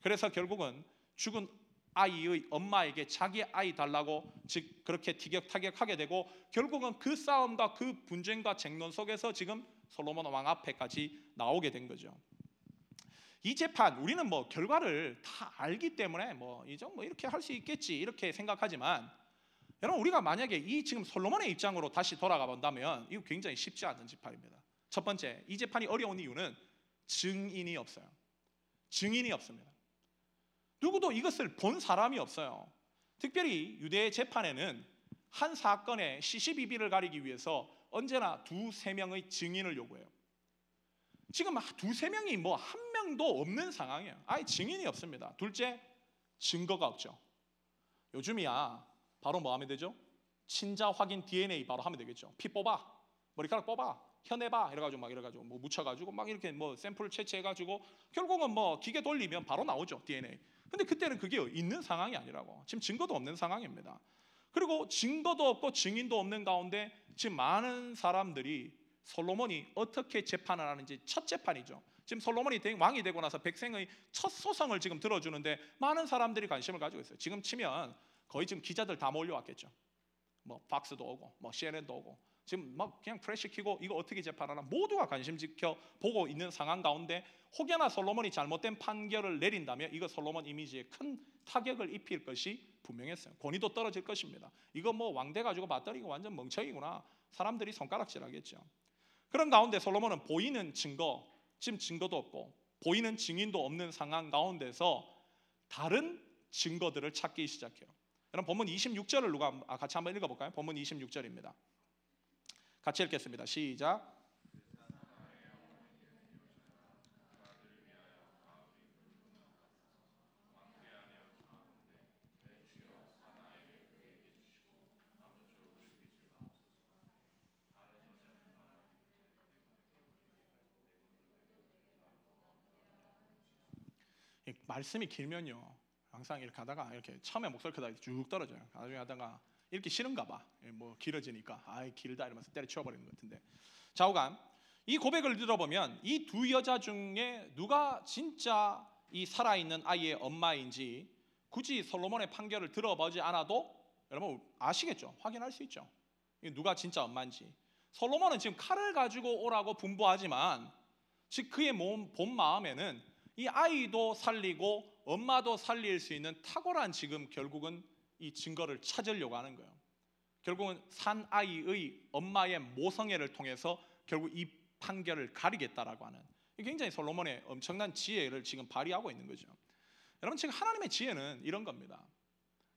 그래서 결국은 죽은 아이의 엄마에게 자기 아이 달라고 즉 그렇게 티격타격하게 되고 결국은 그 싸움과 그 분쟁과 쟁론 속에서 지금 솔로몬 왕 앞에까지 나오게 된 거죠. 이 재판 우리는 뭐 결과를 다 알기 때문에 뭐 이제 뭐 이렇게 할 수 있겠지 이렇게 생각하지만 여러분 우리가 만약에 이 지금 솔로몬의 입장으로 다시 돌아가 본다면 이거 굉장히 쉽지 않은 재판입니다. 첫 번째 이 재판이 어려운 이유는 증인이 없어요. 증인이 없습니다. 누구도 이것을 본 사람이 없어요. 특별히 유대 재판에는 한 사건의 시시비비를 가리기 위해서 언제나 두세 명의 증인을 요구해요. 지금 두세 명이 뭐 한 명도 없는 상황이에요. 아예 증인이 없습니다. 둘째, 증거가 없죠. 요즘이야 바로 뭐 하면 되죠? 친자 확인 DNA 바로 하면 되겠죠. 피 뽑아, 머리카락 뽑아, 혀내봐 이래가지고 막 이래가지고 뭐 묻혀가지고 막 이렇게 뭐 샘플 채취해가지고 결국은 뭐 기계 돌리면 바로 나오죠 DNA. 근데 그때는 그게 있는 상황이 아니라고. 지금 증거도 없는 상황입니다. 그리고 증거도 없고 증인도 없는 가운데 지금 많은 사람들이 솔로몬이 어떻게 재판을 하는지 첫 재판이죠. 지금 솔로몬이 왕이 되고 나서 백성의 첫 소송을 지금 들어주는데 많은 사람들이 관심을 가지고 있어요. 지금 치면 거의 지금 기자들 다 몰려왔겠죠. 뭐 팍스도 오고, 뭐 CNN도 오고, 지금 막 그냥 프레시 키고 이거 어떻게 재판하나 모두가 관심 지켜 보고 있는 상황 가운데 혹여나 솔로몬이 잘못된 판결을 내린다면 이거 솔로몬 이미지에 큰 타격을 입힐 것이 분명했어요. 권위도 떨어질 것입니다. 이거 뭐 왕대 가지고 봤더니 이거 완전 멍청이구나. 사람들이 손가락질하겠죠. 그런 가운데 솔로몬은 보이는 증거, 지금 증거도 없고 보이는 증인도 없는 상황 가운데서 다른 증거들을 찾기 시작해요. 여러분 본문 26절을 누가 같이 한번 읽어볼까요? 본문 26절입니다. 같이 읽겠습니다. 시작. 말씀이 길면요 항상 이렇게 하다가 이렇게 처음에 목소리 크다 쭉 떨어져요 나중에 하다가 읽기 싫은가 봐. 예, 뭐 길어지니까 아이 길다 이러면서 때려치워 버리는 것 같은데. 좌우간 이 고백을 들어보면 이 두 여자 중에 누가 진짜 이 살아있는 아이의 엄마인지 굳이 솔로몬의 판결을 들어보지 않아도 여러분 아시겠죠? 확인할 수 있죠. 누가 진짜 엄마인지. 솔로몬은 지금 칼을 가지고 오라고 분부하지만 즉 그의 몸, 본 마음에는 이 아이도 살리고 엄마도 살릴 수 있는 탁월한 지금 결국은 이 증거를 찾으려고 하는 거예요. 결국은 산 아이의 엄마의 모성애를 통해서 결국 이 판결을 가리겠다라고 하는 굉장히 솔로몬의 엄청난 지혜를 지금 발휘하고 있는 거죠. 여러분 지금 하나님의 지혜는 이런 겁니다.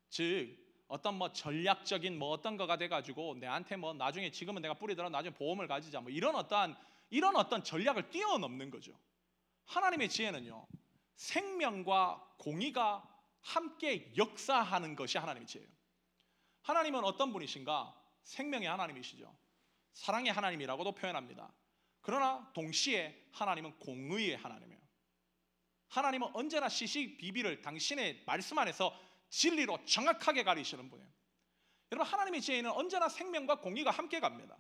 즉 어떤 뭐 전략적인 뭐 어떤 거가 돼 가지고 내한테 뭐 나중에 지금은 내가 뿌리더라 나중에 보험을 가지자 뭐 이런 어떠한 이런 어떤 전략을 뛰어넘는 거죠. 하나님의 지혜는요. 생명과 공의가 함께 역사하는 것이 하나님의 지혜예요. 하나님은 어떤 분이신가? 생명의 하나님이시죠. 사랑의 하나님이라고도 표현합니다. 그러나 동시에 하나님은 공의의 하나님이에요. 하나님은 언제나 시시 비비를 당신의 말씀 안에서 진리로 정확하게 가리시는 분이에요. 여러분 하나님의 지혜는 언제나 생명과 공의가 함께 갑니다.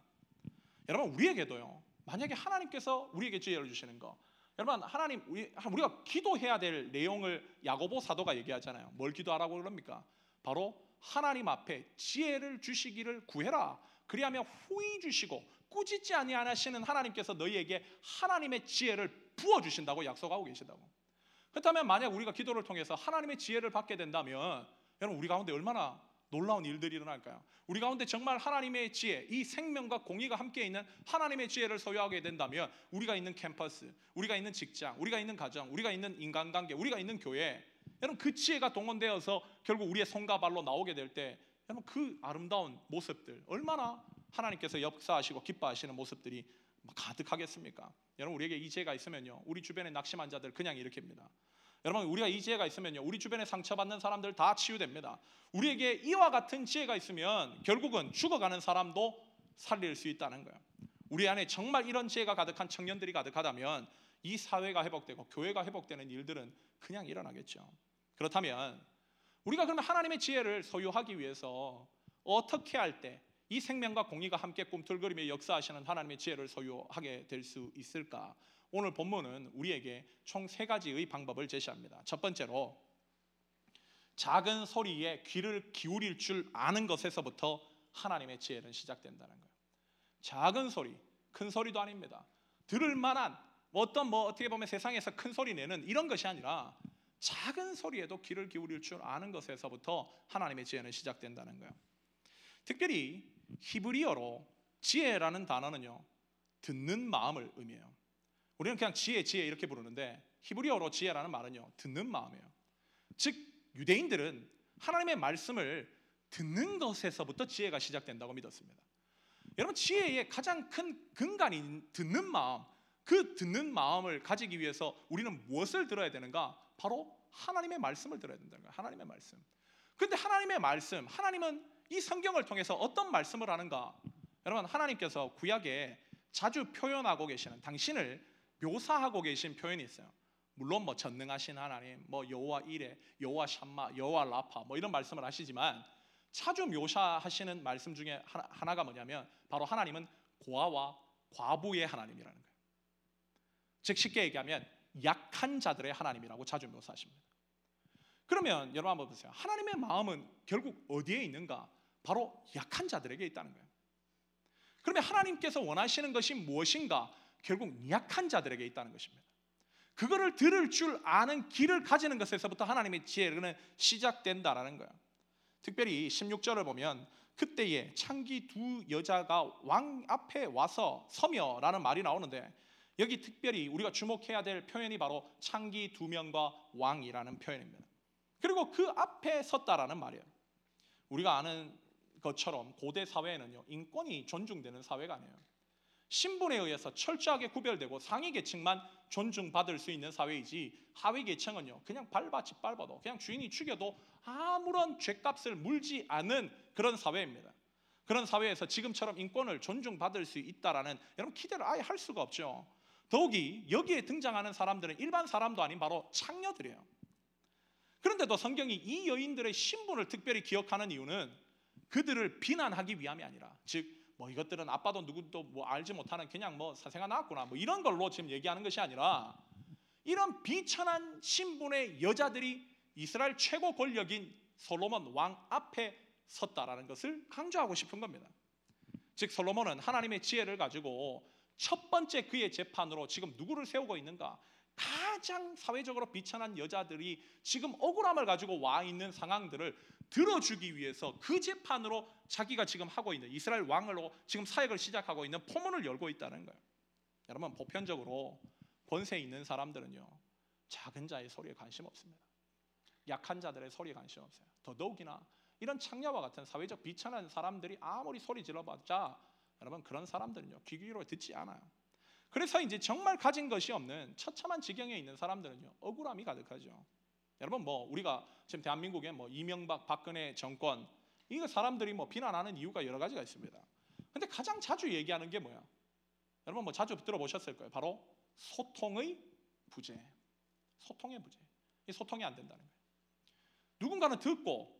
여러분 우리에게도요. 만약에 하나님께서 우리에게 지혜를 주시는 거 여러분 하나님 우리, 우리가 기도해야 될 내용을 야고보 사도가 얘기하잖아요. 뭘 기도하라고 그럽니까? 바로 하나님 앞에 지혜를 주시기를 구해라. 그리하면 후히 주시고 꾸짖지 아니하시는 하나님께서 너희에게 하나님의 지혜를 부어 주신다고 약속하고 계시다고. 그렇다면 만약 우리가 기도를 통해서 하나님의 지혜를 받게 된다면 여러분 우리 가운데 얼마나 놀라운 일들이 일어날까요? 우리 가운데 정말 하나님의 지혜, 이 생명과 공의가 함께 있는 하나님의 지혜를 소유하게 된다면 우리가 있는 캠퍼스, 우리가 있는 직장, 우리가 있는 가정, 우리가 있는 인간관계, 우리가 있는 교회, 여러분 그 지혜가 동원되어서 결국 우리의 손과 발로 나오게 될 때 여러분 그 아름다운 모습들 얼마나 하나님께서 역사하시고 기뻐하시는 모습들이 가득하겠습니까? 여러분 우리에게 이 지혜가 있으면요 우리 주변에 낙심한 자들 그냥 일으킵니다. 여러분 우리가 이 지혜가 있으면요 우리 주변에 상처받는 사람들 다 치유됩니다. 우리에게 이와 같은 지혜가 있으면 결국은 죽어가는 사람도 살릴 수 있다는 거예요. 우리 안에 정말 이런 지혜가 가득한 청년들이 가득하다면 이 사회가 회복되고 교회가 회복되는 일들은 그냥 일어나겠죠. 그렇다면 우리가 그러면 하나님의 지혜를 소유하기 위해서 어떻게 할 때 이 생명과 공의가 함께 꿈틀거리며 역사하시는 하나님의 지혜를 소유하게 될 수 있을까? 오늘 본문은 우리에게 총 세 가지의 방법을 제시합니다. 첫 번째로 작은 소리에 귀를 기울일 줄 아는 것에서부터 하나님의 지혜는 시작된다는 거예요. 작은 소리, 큰 소리도 아닙니다. 들을 만한 어떤 뭐 어떻게 보면 세상에서 큰 소리 내는 이런 것이 아니라 작은 소리에도 귀를 기울일 줄 아는 것에서부터 하나님의 지혜는 시작된다는 거예요. 특별히 히브리어로 지혜라는 단어는요 듣는 마음을 의미해요. 우리는 그냥 지혜, 지혜 이렇게 부르는데 히브리어로 지혜라는 말은요 듣는 마음이에요. 즉 유대인들은 하나님의 말씀을 듣는 것에서부터 지혜가 시작된다고 믿었습니다. 여러분 지혜의 가장 큰 근간인 듣는 마음, 그 듣는 마음을 가지기 위해서 우리는 무엇을 들어야 되는가? 바로 하나님의 말씀을 들어야 된다는 거예요. 하나님의 말씀. 근데 하나님의 말씀, 하나님은 이 성경을 통해서 어떤 말씀을 하는가? 여러분 하나님께서 구약에 자주 표현하고 계시는 당신을 묘사하고 계신 표현이 있어요. 물론 뭐 전능하신 하나님, 뭐 여호와 이레, 여호와 샴마, 여호와 라파 뭐 이런 말씀을 하시지만 자주 묘사하시는 말씀 중에 하나, 하나 가 뭐냐면 바로 하나님은 고아와 과부의 하나님이라는 거예요. 즉 쉽게 얘기하면 약한 자들의 하나님이라고 자주 묘사하십니다. 그러면 여러분 한번 보세요. 하나님의 마음은 결국 어디에 있는가? 바로 약한 자들에게 있다는 거예요. 그러면 하나님께서 원하시는 것이 무엇인가? 결국 약한 자들에게 있다는 것입니다. 그거를 들을 줄 아는 길을 가지는 것에서부터 하나님의 지혜는 시작된다라는 거예요. 특별히 16절을 보면 그때에 창기 두 여자가 왕 앞에 와서 서며라는 말이 나오는데 여기 특별히 우리가 주목해야 될 표현이 바로 창기 두 명과 왕이라는 표현입니다. 그리고 그 앞에 섰다라는 말이에요. 우리가 아는 것처럼 고대 사회에는요 인권이 존중되는 사회가 아니에요. 신분에 의해서 철저하게 구별되고 상위 계층만 존중받을 수 있는 사회이지 하위 계층은요 그냥 밟아치 밟아도 그냥 주인이 죽여도 아무런 죄값을 물지 않은 그런 사회입니다. 그런 사회에서 지금처럼 인권을 존중받을 수 있다라는 여러분 기대를 아예 할 수가 없죠. 더욱이 여기에 등장하는 사람들은 일반 사람도 아닌 바로 창녀들이에요. 그런데도 성경이 이 여인들의 신분을 특별히 기억하는 이유는 그들을 비난하기 위함이 아니라 즉 뭐 이것들은 아빠도 누구도 뭐 알지 못하는 그냥 뭐 사생아 나왔구나 뭐 이런 걸로 지금 얘기하는 것이 아니라 이런 비천한 신분의 여자들이 이스라엘 최고 권력인 솔로몬 왕 앞에 섰다라는 것을 강조하고 싶은 겁니다. 즉 솔로몬은 하나님의 지혜를 가지고 첫 번째 그의 재판으로 지금 누구를 세우고 있는가? 가장 사회적으로 비천한 여자들이 지금 억울함을 가지고 와 있는 상황들을 들어주기 위해서 그 재판으로 자기가 지금 하고 있는 이스라엘 왕으로 지금 사역을 시작하고 있는 포문을 열고 있다는 거예요. 여러분 보편적으로 권세 있는 사람들은요 작은 자의 소리에 관심 없습니다. 약한 자들의 소리에 관심 없어요. 더더욱이나 이런 창녀와 같은 사회적 비천한 사람들이 아무리 소리 질러봤자 여러분 그런 사람들은요 귀 기울여 듣지 않아요. 그래서 이제 정말 가진 것이 없는 처참한 지경에 있는 사람들은요 억울함이 가득하죠. 여러분 뭐 우리가 지금 대한민국에 뭐 이명박 박근혜 정권 이거 사람들이 뭐 비난하는 이유가 여러 가지가 있습니다. 근데 가장 자주 얘기하는 게 뭐야? 여러분 뭐 자주 들어보셨을 거예요. 바로 소통의 부재. 소통의 부재. 이 소통이 안 된다는 거예요. 누군가는 듣고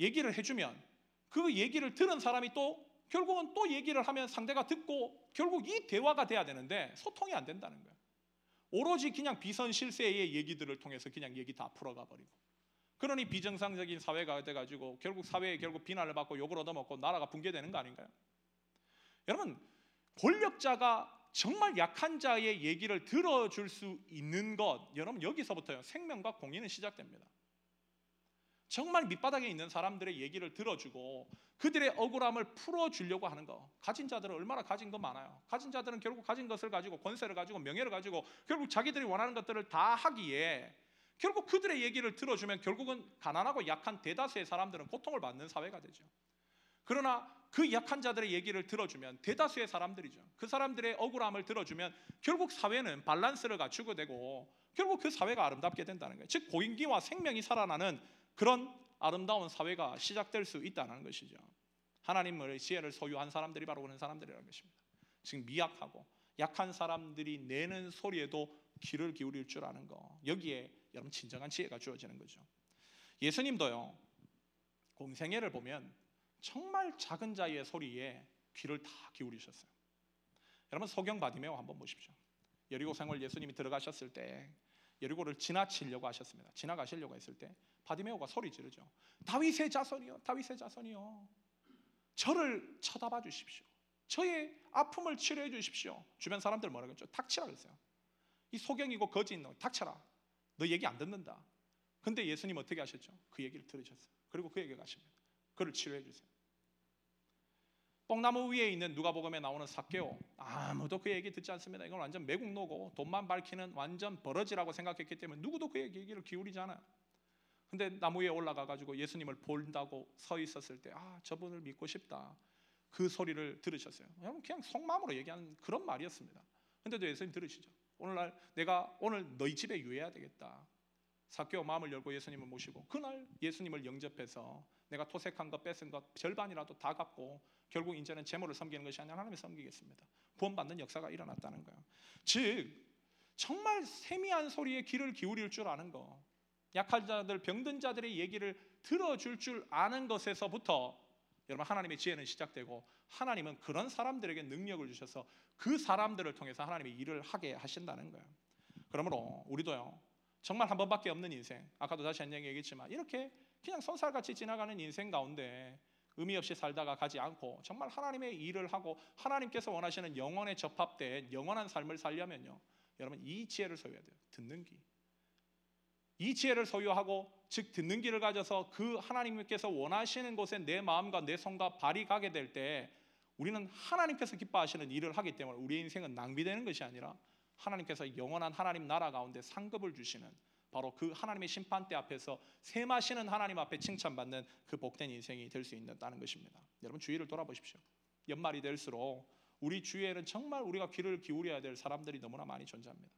얘기를 해주면 그 얘기를 들은 사람이 또 결국은 또 얘기를 하면 상대가 듣고 결국 이 대화가 돼야 되는데 소통이 안 된다는 거예요. 오로지 그냥 비선 실세의 얘기들을 통해서 그냥 얘기 다 풀어가 버리고 그러니 비정상적인 사회가 돼가지고 결국 사회에 결국 비난을 받고 욕을 얻어먹고 나라가 붕괴되는 거 아닌가요? 여러분 권력자가 정말 약한 자의 얘기를 들어줄 수 있는 것 여러분 여기서부터요 생명과 공의는 시작됩니다. 정말 밑바닥에 있는 사람들의 얘기를 들어주고 그들의 억울함을 풀어주려고 하는 거. 가진 자들은 얼마나 가진 거 많아요. 가진 자들은 결국 가진 것을 가지고 권세를 가지고 명예를 가지고 결국 자기들이 원하는 것들을 다 하기에 결국 그들의 얘기를 들어주면 결국은 가난하고 약한 대다수의 사람들은 고통을 받는 사회가 되죠. 그러나 그 약한 자들의 얘기를 들어주면 대다수의 사람들이죠. 그 사람들의 억울함을 들어주면 결국 사회는 밸런스를 갖추게 되고 결국 그 사회가 아름답게 된다는 거예요. 즉 고인기와 생명이 살아나는 그런 아름다운 사회가 시작될 수 있다는 것이죠. 하나님의 지혜를 소유한 사람들이 바로 그런 사람들이라는 것입니다. 지금 미약하고 약한 사람들이 내는 소리에도 귀를 기울일 줄 아는 거. 여기에 여러분 진정한 지혜가 주어지는 거죠. 예수님도요. 공생애를 보면 정말 작은 자의 소리에 귀를 다 기울이셨어요. 여러분 소경 바디메오 한번 보십시오. 여리고 성을 예수님이 들어가셨을 때 여리고를 지나치려고 하셨습니다. 지나가시려고 했을 때 바디메오가 소리 지르죠. 다윗의 자손이여, 다윗의 자손이여. 저를 쳐다봐 주십시오. 저의 아픔을 치료해 주십시오. 주변 사람들 뭐라 그랬죠? 닥치라 그랬어요. 이 소경이고 거지 있는 거 닥쳐라. 너 얘기 안 듣는다. 근데 예수님 어떻게 하셨죠? 그 얘기를 들으셨어요. 그리고 그 얘기 가십니다. 그를 치료해 주세요. 뽕나무 위에 있는 누가복음에 나오는 사케오 아무도 그 얘기 듣지 않습니다. 이건 완전 매국노고 돈만 밝히는 완전 버러지라고 생각했기 때문에 누구도 그 얘기를 기울이지 않아요. 근데 나무 위에 올라가 가지고 예수님을 본다고 서 있었을 때 아, 저분을 믿고 싶다. 그 소리를 들으셨어요. 여러분 그냥 속마음으로 얘기하는 그런 말이었습니다. 근데도 예수님 들으시죠. 오늘날 내가 오늘 너희 집에 유해야 되겠다. 사케오 마음을 열고 예수님을 모시고 그날 예수님을 영접해서 내가 토색한 것 뺏은 것 절반이라도 다 갚고 결국 이제는 재물을 섬기는 것이 아니라 하나님을 섬기겠습니다. 구원받는 역사가 일어났다는 거예요. 즉 정말 세미한 소리에 귀를 기울일 줄 아는 거, 약한 자들, 병든 자들의 얘기를 들어줄 줄 아는 것에서부터 여러분 하나님의 지혜는 시작되고 하나님은 그런 사람들에게 능력을 주셔서 그 사람들을 통해서 하나님의 일을 하게 하신다는 거예요. 그러므로 우리도요 정말 한 번밖에 없는 인생, 아까도 다시 한 얘기 얘기했지만 이렇게 그냥 손살같이 지나가는 인생 가운데 의미 없이 살다가 가지 않고 정말 하나님의 일을 하고 하나님께서 원하시는 영원에 접합된 영원한 삶을 살려면요. 여러분 이 지혜를 소유해야 돼요. 듣는 귀. 이 지혜를 소유하고 즉 듣는 귀를 가져서 그 하나님께서 원하시는 곳에 내 마음과 내 손과 발이 가게 될 때 우리는 하나님께서 기뻐하시는 일을 하기 때문에 우리의 인생은 낭비되는 것이 아니라 하나님께서 영원한 하나님 나라 가운데 상급을 주시는 바로 그 하나님의 심판대 앞에서 셈하시는 하나님 앞에 칭찬받는 그 복된 인생이 될 수 있다는 것입니다. 여러분 주위를 돌아보십시오. 연말이 될수록 우리 주위에는 정말 우리가 귀를 기울여야 될 사람들이 너무나 많이 존재합니다.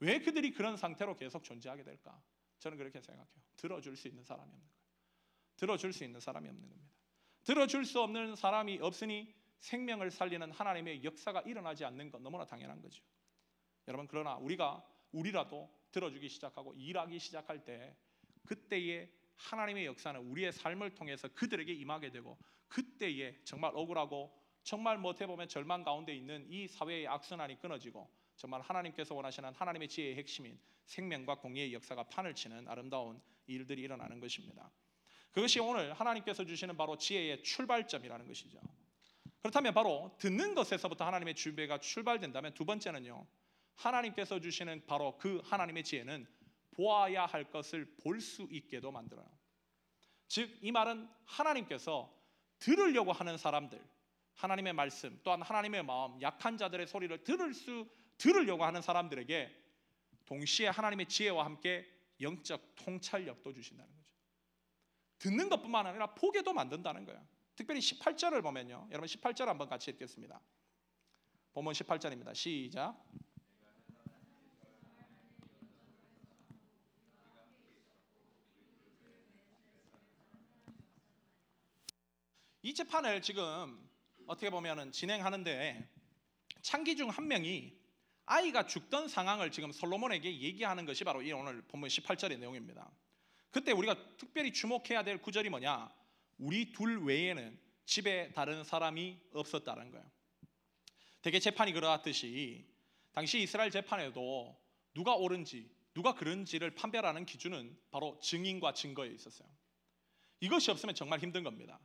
왜 그들이 그런 상태로 계속 존재하게 될까? 저는 그렇게 생각해요. 들어줄 수 있는 사람이 없는 거예요. 들어줄 수 있는 사람이 없는 겁니다. 들어줄 수 없는 사람이 없으니 생명을 살리는 하나님의 역사가 일어나지 않는 건 너무나 당연한 거죠. 여러분 그러나 우리가 우리라도 들어주기 시작하고 일하기 시작할 때 그때의 하나님의 역사는 우리의 삶을 통해서 그들에게 임하게 되고 그때에 정말 억울하고 정말 못해 보면 절망 가운데 있는 이 사회의 악순환이 끊어지고 정말 하나님께서 원하시는 하나님의 지혜의 핵심인 생명과 공의의 역사가 판을 치는 아름다운 일들이 일어나는 것입니다. 그것이 오늘 하나님께서 주시는 바로 지혜의 출발점이라는 것이죠. 그렇다면 바로 듣는 것에서부터 하나님의 준비가 출발된다면 두 번째는요. 하나님께서 주시는 바로 그 하나님의 지혜는 보아야 할 것을 볼 수 있게도 만들어요. 즉 이 말은 하나님께서 들으려고 하는 사람들, 하나님의 말씀 또한 하나님의 마음 약한 자들의 소리를 들을 수 들으려고 하는 사람들에게 동시에 하나님의 지혜와 함께 영적 통찰력도 주신다는 거죠. 듣는 것뿐만 아니라 보게도 만든다는 거예요. 특별히 18절을 보면요. 여러분 18절 한번 같이 읽겠습니다. 본문 18절입니다. 시작. 이 재판을 지금 어떻게 보면은 진행하는데 창기 중 한 명이 아이가 죽던 상황을 지금 솔로몬에게 얘기하는 것이 바로 이 오늘 본문 18절의 내용입니다. 그때 우리가 특별히 주목해야 될 구절이 뭐냐? 우리 둘 외에는 집에 다른 사람이 없었다는 거예요. 대개 재판이 그러하듯이 당시 이스라엘 재판에도 누가 옳은지 누가 그런지를 판별하는 기준은 바로 증인과 증거에 있었어요. 이것이 없으면 정말 힘든 겁니다.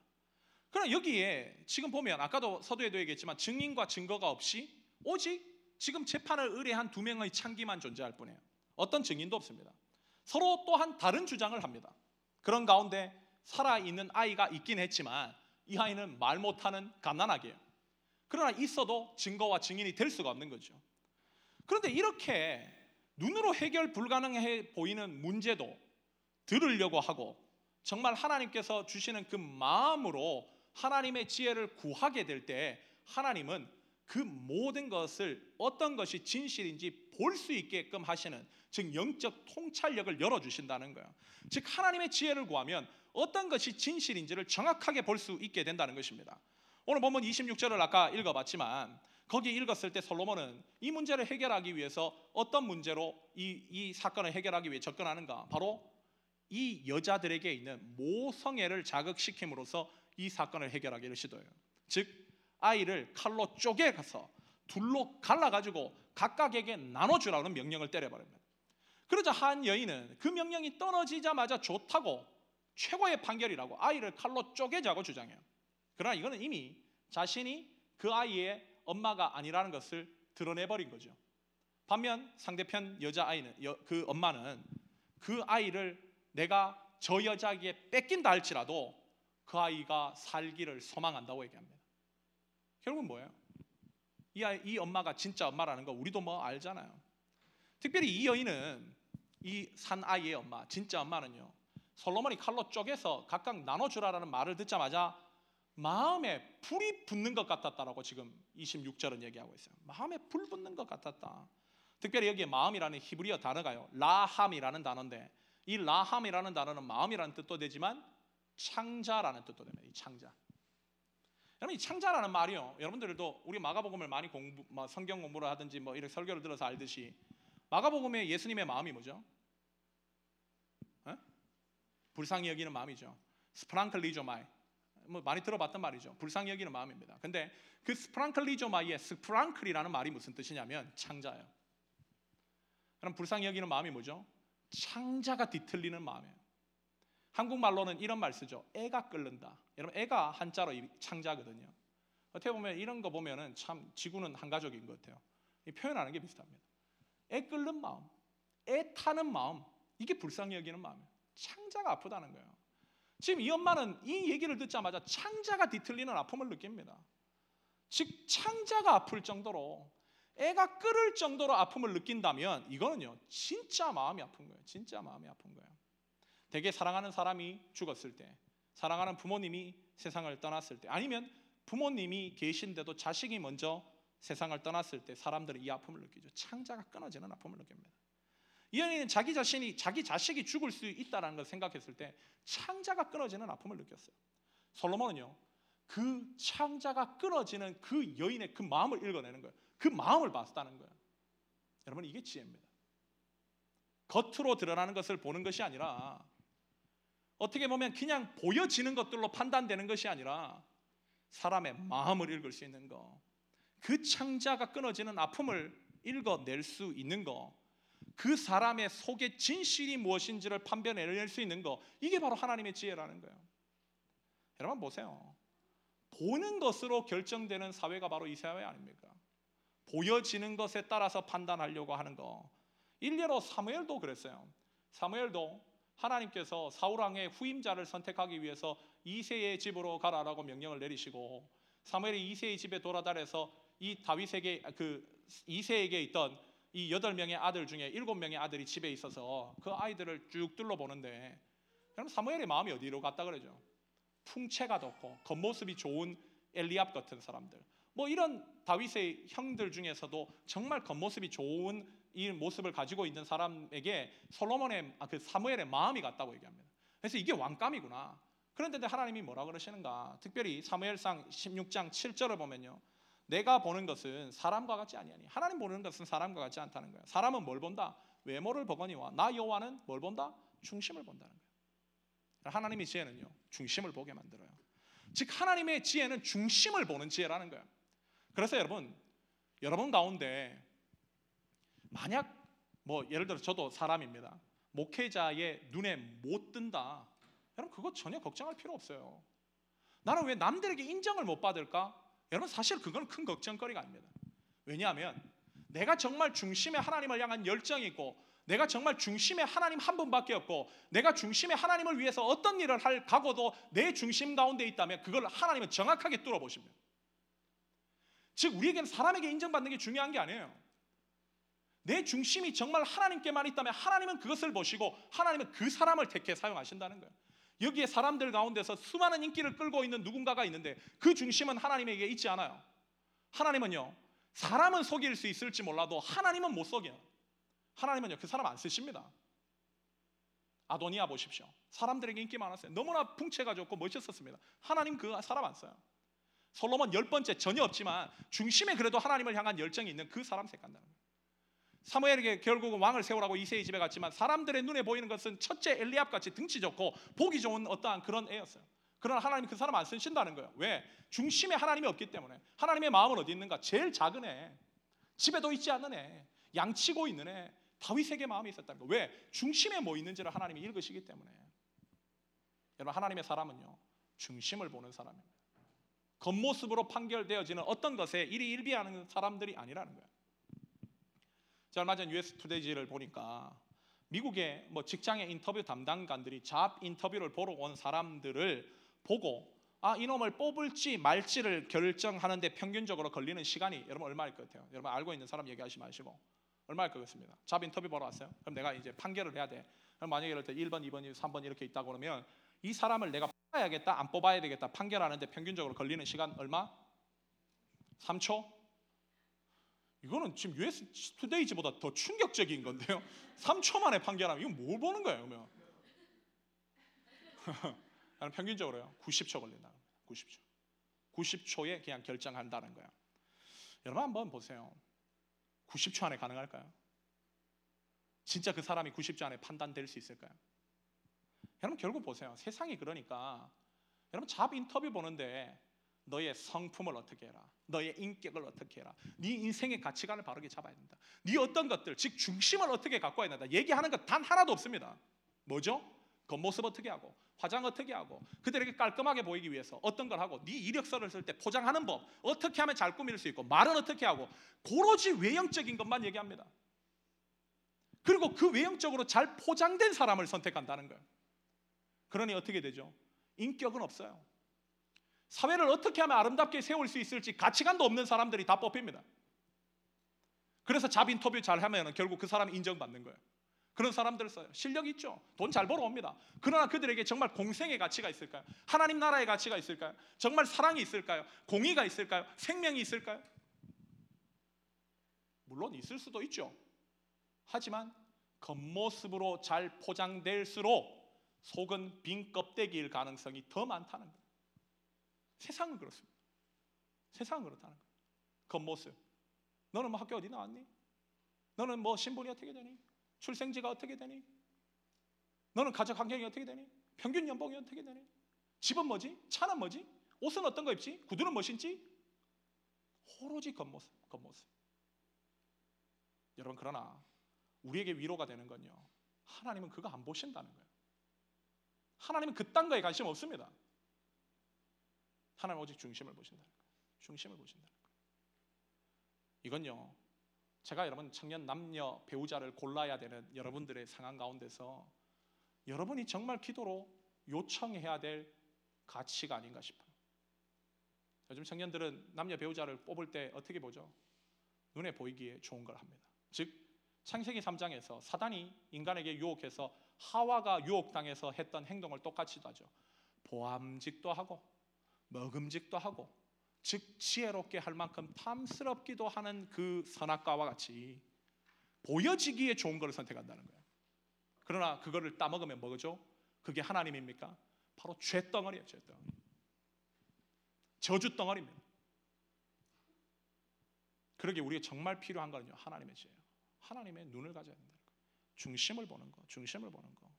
그러나 여기에 지금 보면 아까도 서두에도 얘기했지만 증인과 증거가 없이 오직 지금 재판을 의뢰한 두 명의 창기만 존재할 뿐이에요. 어떤 증인도 없습니다. 서로 또한 다른 주장을 합니다. 그런 가운데 살아있는 아이가 있긴 했지만 이 아이는 말 못하는 갓난아기예요. 그러나 있어도 증거와 증인이 될 수가 없는 거죠. 그런데 이렇게 눈으로 해결 불가능해 보이는 문제도 들으려고 하고 정말 하나님께서 주시는 그 마음으로 하나님의 지혜를 구하게 될 때 하나님은 그 모든 것을 어떤 것이 진실인지 볼 수 있게끔 하시는 즉 영적 통찰력을 열어 주신다는 거예요. 즉 하나님의 지혜를 구하면 어떤 것이 진실인지를 정확하게 볼 수 있게 된다는 것입니다. 오늘 본문 26절을 아까 읽어 봤지만 거기 읽었을 때 솔로몬은 이 문제를 해결하기 위해서 어떤 문제로 이, 이 사건을 해결하기 위해 접근하는가? 바로 이 여자들에게 있는 모성애를 자극시킴으로써 이 사건을 해결하기를 시도해요. 즉 아이를 칼로 쪼개서 둘로 갈라가지고 각각에게 나눠주라는 명령을 때려버립니다. 그러자 한 여인은 그 명령이 떨어지자마자 좋다고 최고의 판결이라고 아이를 칼로 쪼개자고 주장해요. 그러나 이거는 이미 자신이 그 아이의 엄마가 아니라는 것을 드러내버린 거죠. 반면 상대편 여자 아이는 그 엄마는 그 아이를 내가 저 여자에게 뺏긴다 할지라도 그 아이가 살기를 소망한다고 얘기합니다. 결국은 뭐예요? 이, 아이, 이 엄마가 진짜 엄마라는 거 우리도 뭐 알잖아요. 특별히 이 여인은 이 산 아이의 엄마, 진짜 엄마는요. 솔로몬이 칼로 쪼개서 각각 나눠주라라는 말을 듣자마자 마음에 불이 붙는 것 같았다라고 지금 26절은 얘기하고 있어요. 마음에 불 붙는 것 같았다. 특별히 여기에 마음이라는 히브리어 단어가요. 라함이라는 단어인데 이 라함이라는 단어는 마음이라는 뜻도 되지만 창자라는 뜻도 됩니다. 이 창자. 여러분 이 창자라는 말이요. 여러분들도 우리 마가복음을 많이 공부, 뭐 성경 공부를 하든지 뭐 이렇게 설교를 들어서 알듯이 마가복음의 예수님의 마음이 뭐죠? 에? 불쌍히 여기는 마음이죠. 스플랑크니조마이. 뭐 많이 들어봤던 말이죠. 불쌍히 여기는 마음입니다. 근데 그 스프랑클리조마이의 스프랑클이라는 말이 무슨 뜻이냐면 창자예요. 그럼 불쌍히 여기는 마음이 뭐죠? 창자가 뒤틀리는 마음이에요. 한국말로는 이런 말 쓰죠. 애가 끓는다. 여러분 애가 한자로 창자거든요. 어떻게 보면 이런 거 보면은 참 지구는 한 가족인 것 같아요. 표현하는 게 비슷합니다. 애 끓는 마음, 애 타는 마음, 이게 불쌍히 여기는 마음이에요. 창자가 아프다는 거예요. 지금 이 엄마는 이 얘기를 듣자마자 창자가 뒤틀리는 아픔을 느낍니다. 즉 창자가 아플 정도로 애가 끓을 정도로 아픔을 느낀다면 이거는요 진짜 마음이 아픈 거예요. 진짜 마음이 아픈 거예요. 대개 사랑하는 사람이 죽었을 때, 사랑하는 부모님이 세상을 떠났을 때, 아니면 부모님이 계신데도 자식이 먼저 세상을 떠났을 때 사람들은 이 아픔을 느끼죠. 창자가 끊어지는 아픔을 느낍니다. 이 연인은 자기 자신이 자기 자식이 죽을 수 있다라는 걸 생각했을 때 창자가 끊어지는 아픔을 느꼈어요. 솔로몬은요. 그 창자가 끊어지는 그 여인의 그 마음을 읽어내는 거예요. 그 마음을 봤다는 거예요. 여러분 이게 지혜입니다. 겉으로 드러나는 것을 보는 것이 아니라 어떻게 보면 그냥 보여지는 것들로 판단되는 것이 아니라 사람의 마음을 읽을 수 있는 거. 그 창자가 끊어지는 아픔을 읽어낼 수 있는 거. 그 사람의 속의 진실이 무엇인지를 판별해낼 수 있는 거. 이게 바로 하나님의 지혜라는 거예요. 여러분 보세요. 보는 것으로 결정되는 사회가 바로 이 사회 아닙니까? 보여지는 것에 따라서 판단하려고 하는 거. 일례로 사무엘도 그랬어요. 사무엘도 하나님께서 사울 왕의 후임자를 선택하기 위해서 이세의 집으로 가라라고 명령을 내리시고 사무엘이 이세의 집에 돌아다녀서 이 다윗에게 그 이세에게 있던 이 여덟 명의 아들 중에 일곱 명의 아들이 집에 있어서 그 아이들을 쭉 둘러보는데 그럼 사무엘의 마음이 어디로 갔다 그러죠? 풍채가 돋고 겉모습이 좋은 엘리압 같은 사람들. 뭐 이런 다윗의 형들 중에서도 정말 겉모습이 좋은 이 모습을 가지고 있는 사람에게 솔로몬의 아, 그 사무엘의 마음이 갔다고 얘기합니다. 그래서 이게 왕감이구나. 그런데 하나님이 뭐라 그러시는가? 특별히 사무엘상 16장 7절을 보면요. 내가 보는 것은 사람과 같지 아니하니 하나님 보는 것은 사람과 같지 않다는 거예요. 사람은 뭘 본다? 외모를 보거니와 나 여호와는 뭘 본다? 중심을 본다는 거예요. 하나님의 지혜는요 중심을 보게 만들어요. 즉 하나님의 지혜는 중심을 보는 지혜라는 거예요. 그래서 여러분 여러분 가운데 만약 뭐 예를 들어 저도 사람입니다. 목회자의 눈에 못 든다. 여러분 그거 전혀 걱정할 필요 없어요. 나는 왜 남들에게 인정을 못 받을까? 여러분 사실 그건 큰 걱정거리가 아닙니다. 왜냐하면 내가 정말 중심에 하나님을 향한 열정이 있고 내가 정말 중심에 하나님 한 분밖에 없고 내가 중심에 하나님을 위해서 어떤 일을 할 각오도 내 중심 가운데 있다면 그걸 하나님은 정확하게 뚫어 보십니다. 즉 우리에게는 사람에게 인정받는 게 중요한 게 아니에요. 내 중심이 정말 하나님께만 있다면 하나님은 그것을 보시고 하나님은 그 사람을 택해 사용하신다는 거예요. 여기에 사람들 가운데서 수많은 인기를 끌고 있는 누군가가 있는데 그 중심은 하나님에게 있지 않아요. 하나님은요. 사람은 속일 수 있을지 몰라도 하나님은 못 속여요. 하나님은요. 그 사람 안 쓰십니다. 아도니아 보십시오. 사람들에게 인기 많았어요. 너무나 풍채가 좋고 멋있었습니다. 하나님 그 사람 안 써요. 솔로몬 열 번째 전혀 없지만 중심에 그래도 하나님을 향한 열정이 있는 그 사람 색간다는 거예요. 사무엘에게 결국은 왕을 세우라고 이세의 집에 갔지만 사람들의 눈에 보이는 것은 첫째 엘리압 같이 등치 좋고 보기 좋은 어떠한 그런 애였어요. 그러나 하나님 그 사람 안 쓰신다는 거예요. 왜? 중심에 하나님이 없기 때문에. 하나님의 마음은 어디 있는가? 제일 작은 애, 집에도 있지 않는 애, 양치고 있는 애, 다윗에게 마음이 있었다는 거예요. 왜? 중심에 뭐 있는지를 하나님이 읽으시기 때문에. 여러분 하나님의 사람은요 중심을 보는 사람입니다. 겉모습으로 판결되어지는 어떤 것에 일이 일비하는 사람들이 아니라는 거예요. 자, 얼마 전 US 투데이지를 보니까 미국의 뭐 직장의 인터뷰 담당관들이 잡 인터뷰를 보러 온 사람들을 보고 아 이놈을 뽑을지 말지를 결정하는데 평균적으로 걸리는 시간이 여러분 얼마일 것 같아요? 여러분 알고 있는 사람 얘기하지 마시고 얼마일 것 같습니다. 잡 인터뷰 보러 왔어요. 그럼 내가 이제 판결을 해야 돼. 그럼 만약에 이럴 때 1번, 2번, 3번 이렇게 있다고 그러면 이 사람을 내가 뽑아야겠다, 안 뽑아야 되겠다 판결하는데 평균적으로 걸리는 시간 얼마? 3초? 이거는 지금 US 투데이즈보다 더 충격적인 건데요. <laughs> 3초 만에 판결하면 이건 뭘 보는 거예요, 그러면? <laughs> 나는 평균적으로요. 90초 걸린다. 90초. 90초에 그냥 결정한다는 거야. 여러분 한번 보세요. 90초 안에 가능할까요? 진짜 그 사람이 90초 안에 판단될 수 있을까요? 여러분 결국 보세요. 세상이 그러니까 여러분 잡 인터뷰 보는데 너의 성품을 어떻게 해라. 너의 인격을 어떻게 해라. 네 인생의 가치관을 바르게 잡아야 된다. 네 어떤 것들, 즉 중심을 어떻게 갖고 와야 된다. 얘기하는 것 단 하나도 없습니다. 뭐죠? 겉모습 어떻게 하고 화장 어떻게 하고 그들에게 깔끔하게 보이기 위해서 어떤 걸 하고 네 이력서를 쓸 때 포장하는 법 어떻게 하면 잘 꾸밀 수 있고 말은 어떻게 하고 고로지 외형적인 것만 얘기합니다. 그리고 그 외형적으로 잘 포장된 사람을 선택한다는 거예요. 그러니 어떻게 되죠? 인격은 없어요. 사회를 어떻게 하면 아름답게 세울 수 있을지 가치관도 없는 사람들이 다 뽑힙니다. 그래서 잡 인터뷰 잘 하면 결국 그 사람이 인정받는 거예요. 그런 사람들 써요. 실력 있죠. 돈 잘 벌어옵니다. 그러나 그들에게 정말 공생의 가치가 있을까요? 하나님 나라의 가치가 있을까요? 정말 사랑이 있을까요? 공의가 있을까요? 생명이 있을까요? 물론 있을 수도 있죠. 하지만 겉모습으로 잘 포장될수록 속은 빈 껍데기일 가능성이 더 많다는 거예요. 세상은 그렇습니다. 세상은 그렇다는 거예요. 겉모습. 너는 뭐 학교 어디 나왔니? 너는 뭐 신분이 어떻게 되니? 출생지가 어떻게 되니? 너는 가족 환경이 어떻게 되니? 평균 연봉이 어떻게 되니? 집은 뭐지? 차는 뭐지? 옷은 어떤 거 입지? 구두는 뭐 신지? 오로지 겉모습, 겉모습. 여러분 그러나 우리에게 위로가 되는 건요. 하나님은 그거 안 보신다는 거예요. 하나님은 그딴 거에 관심 없습니다. 하나님 오직 중심을 거예요. 중심을 거예요. 이건요. 제가 여러분 청년 남녀 배우자를 골라야 되는 여러분들의 상황 가운데서 여러분이 정말 기도로 요청해야 될 가치가 아닌가 싶어요. 요즘 청년들은 남녀 배우자를 뽑을 때 어떻게 보죠? 눈에 보이기에 좋은 걸 합니다. 즉 창세기 3장에서 사단이 인간에게 유혹해서 하와가 유혹당해서 했던 행동을 똑같이 하죠. 보암직도 하고 먹음직도 하고 즉 지혜롭게 할 만큼 탐스럽기도 하는 그 선악과와 같이 보여지기에 좋은 것을 선택한다는 거예요. 그러나 그거를 따먹으면 뭐죠? 그게 하나님입니까? 바로 죄덩어리예요, 죄덩어리. 저주 덩어리입니다. 그러게 우리가 정말 필요한 거는요, 하나님의 지혜예요. 하나님의 눈을 가져야 거예요. 중심을 보는 거, 중심을 보는 거.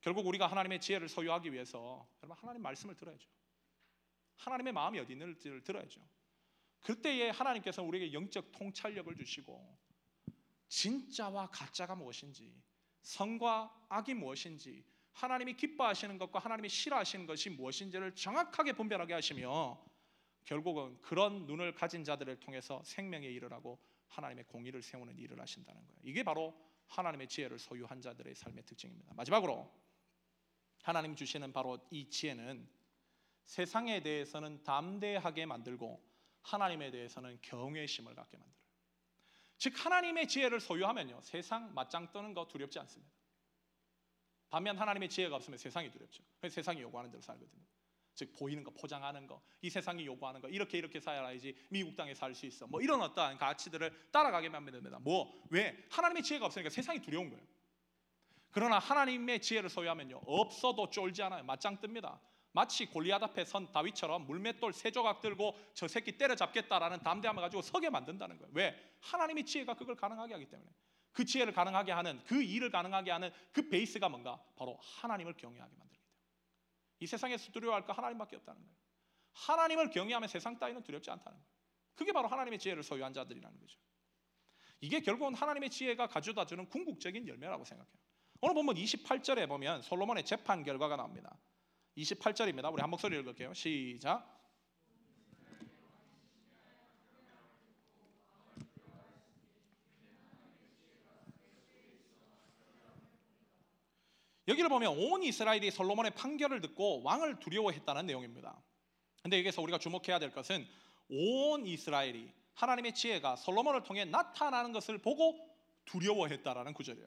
결국 우리가 하나님의 지혜를 소유하기 위해서 여러분 하나님 말씀을 들어야죠. 하나님의 마음이 어디 있는지를 들어야죠. 그때에 하나님께서 우리에게 영적 통찰력을 주시고 진짜와 가짜가 무엇인지 성과 악이 무엇인지 하나님이 기뻐하시는 것과 하나님이 싫어하시는 것이 무엇인지를 정확하게 분별하게 하시며 결국은 그런 눈을 가진 자들을 통해서 일을 하고 하나님의 공의를 세우는 일을 하신다는 거예요. 이게 바로 하나님의 지혜를 소유한 자들의 삶의 특징입니다. 마지막으로 하나님 주시는 바로 이 지혜는 세상에 대해서는 담대하게 만들고 하나님에 대해서는 경외심을 갖게 만들어요. 즉 하나님의 지혜를 소유하면요 세상 맞짱 뜨는 거 두렵지 않습니다. 반면 하나님의 지혜가 없으면 세상이 두렵죠. 그래서 세상이 요구하는 대로 살거든요. 즉 보이는 거 포장하는 거, 이 세상이 요구하는 거 이렇게 이렇게 살아야지 미국 땅에 살 수 있어. 뭐 이런 어떠한 가치들을 따라가게 만듭니다. 뭐 왜? 하나님의 지혜가 없으니까 세상이 두려운 거예요. 그러나 하나님의 지혜를 소유하면요 없어도 쫄지 않아요. 맞짱 뜹니다. 마치 골리앗 앞에 선 다윗처럼 물맷돌 세 조각 들고 저 새끼 때려잡겠다라는 담대함을 가지고 서게 만든다는 거예요. 왜? 하나님의 지혜가 그걸 가능하게 하기 때문에. 그 지혜를 가능하게 하는 그 일을 가능하게 하는 그 베이스가 뭔가 바로 하나님을 경외하게 때문에. 이 세상에서 두려워할 거 하나님밖에 없다는 거예요. 하나님을 경외하면 세상 따위는 두렵지 않다는 거예요. 그게 바로 하나님의 지혜를 소유한 자들이라는 거죠. 이게 결국은 하나님의 지혜가 가져다 주는 궁극적인 열매라고 생각해요. 오늘 보면 28절에 보면 솔로몬의 재판 결과가 나옵니다. 28절입니다. 우리 한 목소리 읽을게요. 시작. 여기를 보면 온 이스라엘이 솔로몬의 판결을 듣고 왕을 두려워했다는 내용입니다. 근데 여기서 우리가 주목해야 될 것은 온 이스라엘이 하나님의 지혜가 솔로몬을 통해 나타나는 것을 보고 두려워했다라는 구절이에요.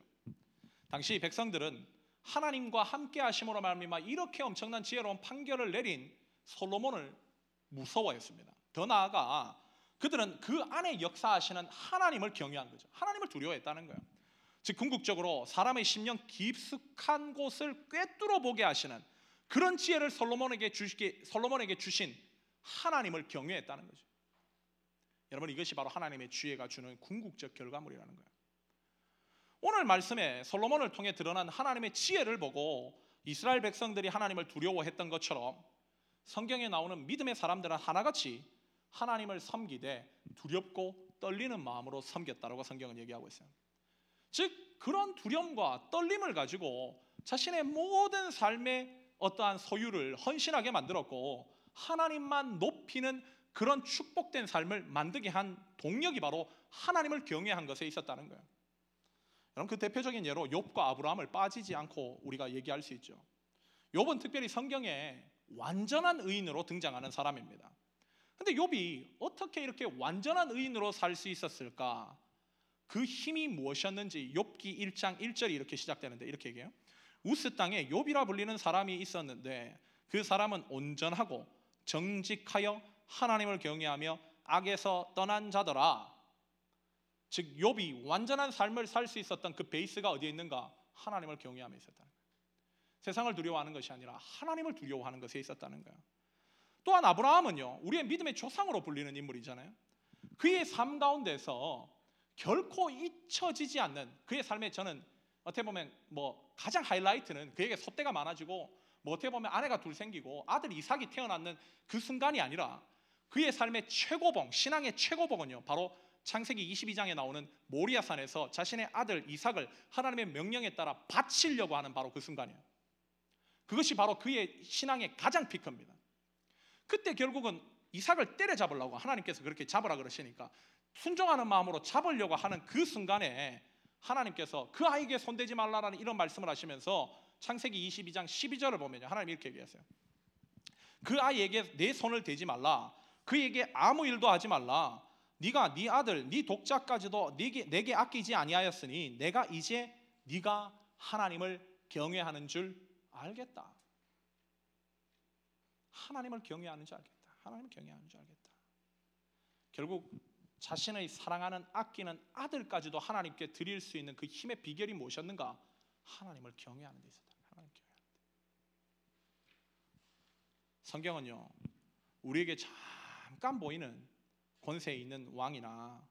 당시 백성들은 하나님과 함께 하심으로 말미암아 이렇게 엄청난 지혜로운 판결을 내린 솔로몬을 무서워했습니다. 더 나아가 그들은 그 안에 역사하시는 하나님을 경외한 거죠. 하나님을 두려워했다는 거예요. 즉 궁극적으로 사람의 심령 깊숙한 곳을 꿰뚫어 보게 하시는 그런 지혜를 솔로몬에게 주시게 솔로몬에게 주신 하나님을 경외했다는 거죠. 여러분 이것이 바로 하나님의 지혜가 주는 궁극적 결과물이라는 거예요. 오늘 말씀에 솔로몬을 통해 드러난 하나님의 지혜를 보고 이스라엘 백성들이 하나님을 두려워했던 것처럼 성경에 나오는 믿음의 사람들은 하나같이 하나님을 섬기되 두렵고 떨리는 마음으로 섬겼다라고 성경은 얘기하고 있어요. 즉 그런 두려움과 떨림을 가지고 자신의 모든 삶의 어떠한 소유를 헌신하게 만들었고 하나님만 높이는 그런 축복된 삶을 만들게 한 동력이 바로 하나님을 경외한 것에 있었다는 거예요. 여러분 그 대표적인 예로 욥과 아브라함을 빠지지 않고 우리가 얘기할 수 있죠. 욥은 특별히 성경에 완전한 의인으로 등장하는 사람입니다. 근데 욥이 어떻게 이렇게 완전한 의인으로 살 수 있었을까? 그 힘이 무엇이었는지 욥기 1장 1절이 이렇게 시작되는데 이렇게 얘기해요. 우스 땅에 욥이라 불리는 사람이 있었는데 그 사람은 온전하고 정직하여 하나님을 경외하며 악에서 떠난 자더라. 즉 욥이 완전한 삶을 살 수 있었던 그 베이스가 어디에 있는가? 하나님을 경외함에 있었다는 거예요. 세상을 두려워하는 것이 아니라 하나님을 두려워하는 것에 있었다는 거예요. 또한 아브라함은요. 우리의 믿음의 조상으로 불리는 인물이잖아요. 그의 삶 가운데서 결코 잊혀지지 않는 그의 삶에 저는 어떻게 보면 뭐 가장 하이라이트는 그에게 소떼가 많아지고 뭐 어떻게 보면 아내가 둘 생기고 아들 이삭이 태어났는 그 순간이 아니라 그의 삶의 최고봉 신앙의 최고봉은요 바로 창세기 22장에 나오는 모리아산에서 자신의 아들 이삭을 하나님의 명령에 따라 바치려고 하는 바로 그 순간이에요. 그것이 바로 그의 신앙의 가장 피크입니다. 그때 결국은 이삭을 때려잡으려고 하나님께서 그렇게 잡으라 그러시니까 순종하는 마음으로 잡으려고 하는 그 순간에 하나님께서 그 아이에게 손대지 말라라는 이런 말씀을 하시면서 창세기 22장 12절을 보면요. 하나님 이렇게 얘기하세요. 그 아이에게 내 손을 대지 말라. 그에게 아무 일도 하지 말라. 네가 네 아들, 네 독자까지도 네게, 내게 아끼지 아니하였으니 내가 이제 네가 하나님을 경외하는 줄 알겠다. 하나님을 경외하는 줄 알겠다. 하나님을 경외하는 줄 알겠다. 결국 자신의 사랑하는 아끼는 아들까지도 하나님께 드릴 수 있는 그 힘의 비결이 무엇이었는가? 하나님을 경외하는 데 있었다. 하나님 경외하는 데. 성경은요. 우리에게 잠깐 보이는 권세 있는 왕이나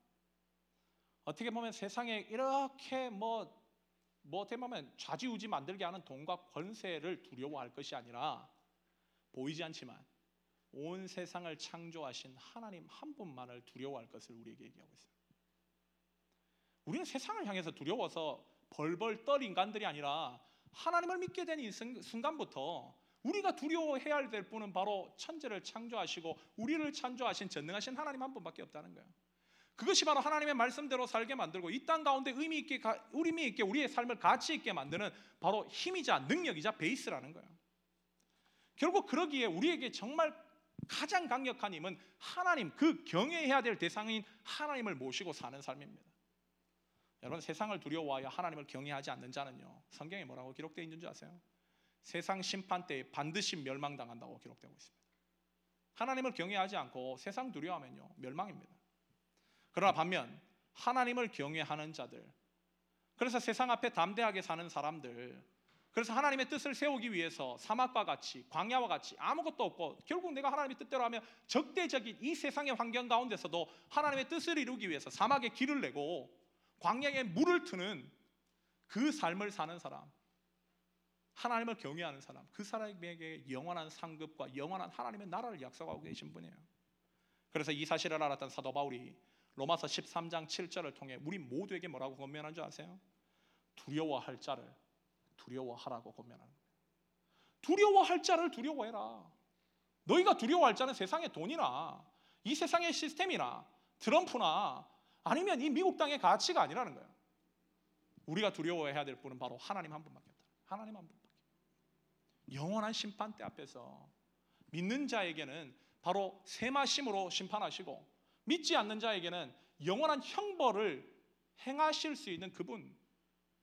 어떻게 보면 세상에 이렇게 뭐뭐 어떻게 보면 좌지우지 만들게 하는 돈과 권세를 두려워할 것이 아니라 보이지 않지만 온 세상을 창조하신 하나님 한 분만을 두려워할 것을 우리에게 얘기하고 있습니다. 우리는 세상을 향해서 두려워서 벌벌 떨 인간들이 아니라 하나님을 믿게 된이 순간부터 우리가 두려워해야 될 분은 바로 천지를 창조하시고 우리를 창조하신 전능하신 하나님 한 분밖에 없다는 거예요. 그것이 바로 하나님의 말씀대로 살게 만들고 이 땅 가운데 의미 있게 의미 있게 우리의 삶을 가치 있게 만드는 바로 힘이자 능력이자 베이스라는 거예요. 결국 그러기에 우리에게 정말 가장 강력한 힘은 하나님 그 경외해야 될 대상인 하나님을 모시고 사는 삶입니다. 여러분 세상을 두려워하여 하나님을 경외하지 않는 자는요 성경에 뭐라고 기록되어 있는 줄 아세요? 세상 심판 때에 반드시 멸망당한다고 기록되고 있습니다. 하나님을 경외하지 않고 세상 두려워하면요 멸망입니다. 그러나 반면 하나님을 경외하는 자들 그래서 세상 앞에 담대하게 사는 사람들 그래서 하나님의 뜻을 세우기 위해서 사막과 같이 광야와 같이 아무것도 없고 결국 내가 하나님의 뜻대로 하면 적대적인 이 세상의 환경 가운데서도 하나님의 뜻을 이루기 위해서 사막에 길을 내고 광야에 물을 트는 그 삶을 사는 사람 하나님을 경외하는 사람 그 사람에게 영원한 상급과 영원한 하나님의 나라를 약속하고 계신 분이에요 그래서 이 사실을 알았던 사도 바울이 로마서 13장 7절을 통해 우리 모두에게 뭐라고 권면한 줄 아세요? 두려워할 자를 두려워하라고 권면하는 거예요. 두려워할 자를 두려워해라. 너희가 두려워할 자는 세상의 돈이나 이 세상의 시스템이나 트럼프나 아니면 이 미국 땅의 가치가 아니라는 거예요. 우리가 두려워해야 될 분은 바로 하나님 한 분밖에 없다. 하나님 한 분밖에. 영원한 심판대 앞에서 믿는 자에게는 바로 세마심으로 심판하시고 믿지 않는 자에게는 영원한 형벌을 행하실 수 있는 그분,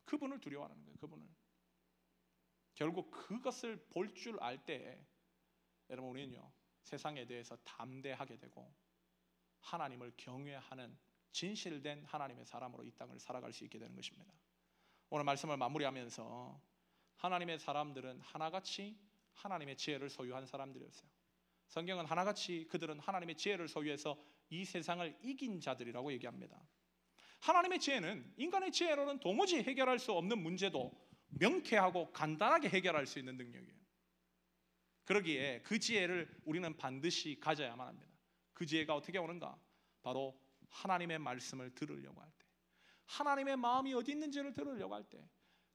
그분을 두려워하는 거예요. 그분을. 결국 그것을 볼 줄 알 때, 여러분 우리는요 세상에 대해서 담대하게 되고 하나님을 경외하는 진실된 하나님의 사람으로 이 땅을 살아갈 수 있게 되는 것입니다. 오늘 말씀을 마무리하면서 하나님의 사람들은 하나같이 하나님의 지혜를 소유한 사람들이었어요. 성경은 하나같이 그들은 하나님의 지혜를 소유해서 이 세상을 이긴 자들이라고 얘기합니다. 하나님의 지혜는 인간의 지혜로는 도무지 해결할 수 없는 문제도 명쾌하고 간단하게 해결할 수 있는 능력이에요. 그러기에 그 지혜를 우리는 반드시 가져야만 합니다. 그 지혜가 어떻게 오는가? 바로 하나님의 말씀을 들으려고 할 때, 하나님의 마음이 어디 있는지를 들으려고 할 때,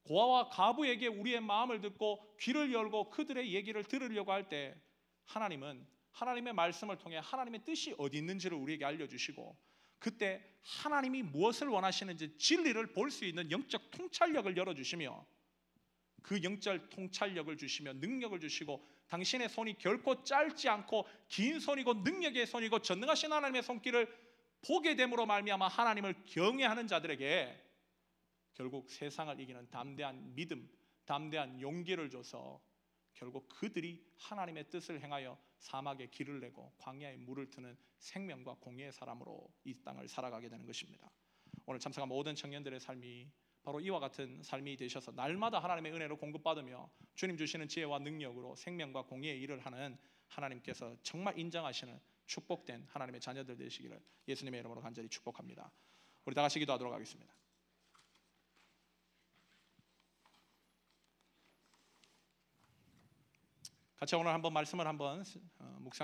고아와 가부에게 우리의 마음을 듣고 귀를 열고 그들의 얘기를 들으려고 할 때, 하나님은 하나님의 말씀을 통해 하나님의 뜻이 어디 있는지를 우리에게 알려주시고 그때 하나님이 무엇을 원하시는지 진리를 볼 수 있는 영적 통찰력을 열어주시며 그 영적 통찰력을 주시며 능력을 주시고 당신의 손이 결코 짧지 않고 긴 손이고 능력의 손이고 전능하신 하나님의 손길을 보게 됨으로 말미암아 하나님을 경외하는 자들에게 결국 세상을 이기는 담대한 믿음, 담대한 용기를 줘서 결국 그들이 하나님의 뜻을 행하여 사막에 길을 내고 광야에 물을 트는 생명과 공의의 사람으로 이 땅을 살아가게 되는 것입니다. 오늘 참석한 모든 청년들의 삶이 바로 이와 같은 삶이 되셔서 날마다 하나님의 은혜로 공급받으며 주님 주시는 지혜와 능력으로 생명과 공의의 일을 하는 하나님께서 정말 인정하시는 축복된 하나님의 자녀들 되시기를 예수님의 이름으로 간절히 축복합니다. 우리 다 같이 기도하도록 하겠습니다. 같이 오늘 한번 말씀을 한번 묵상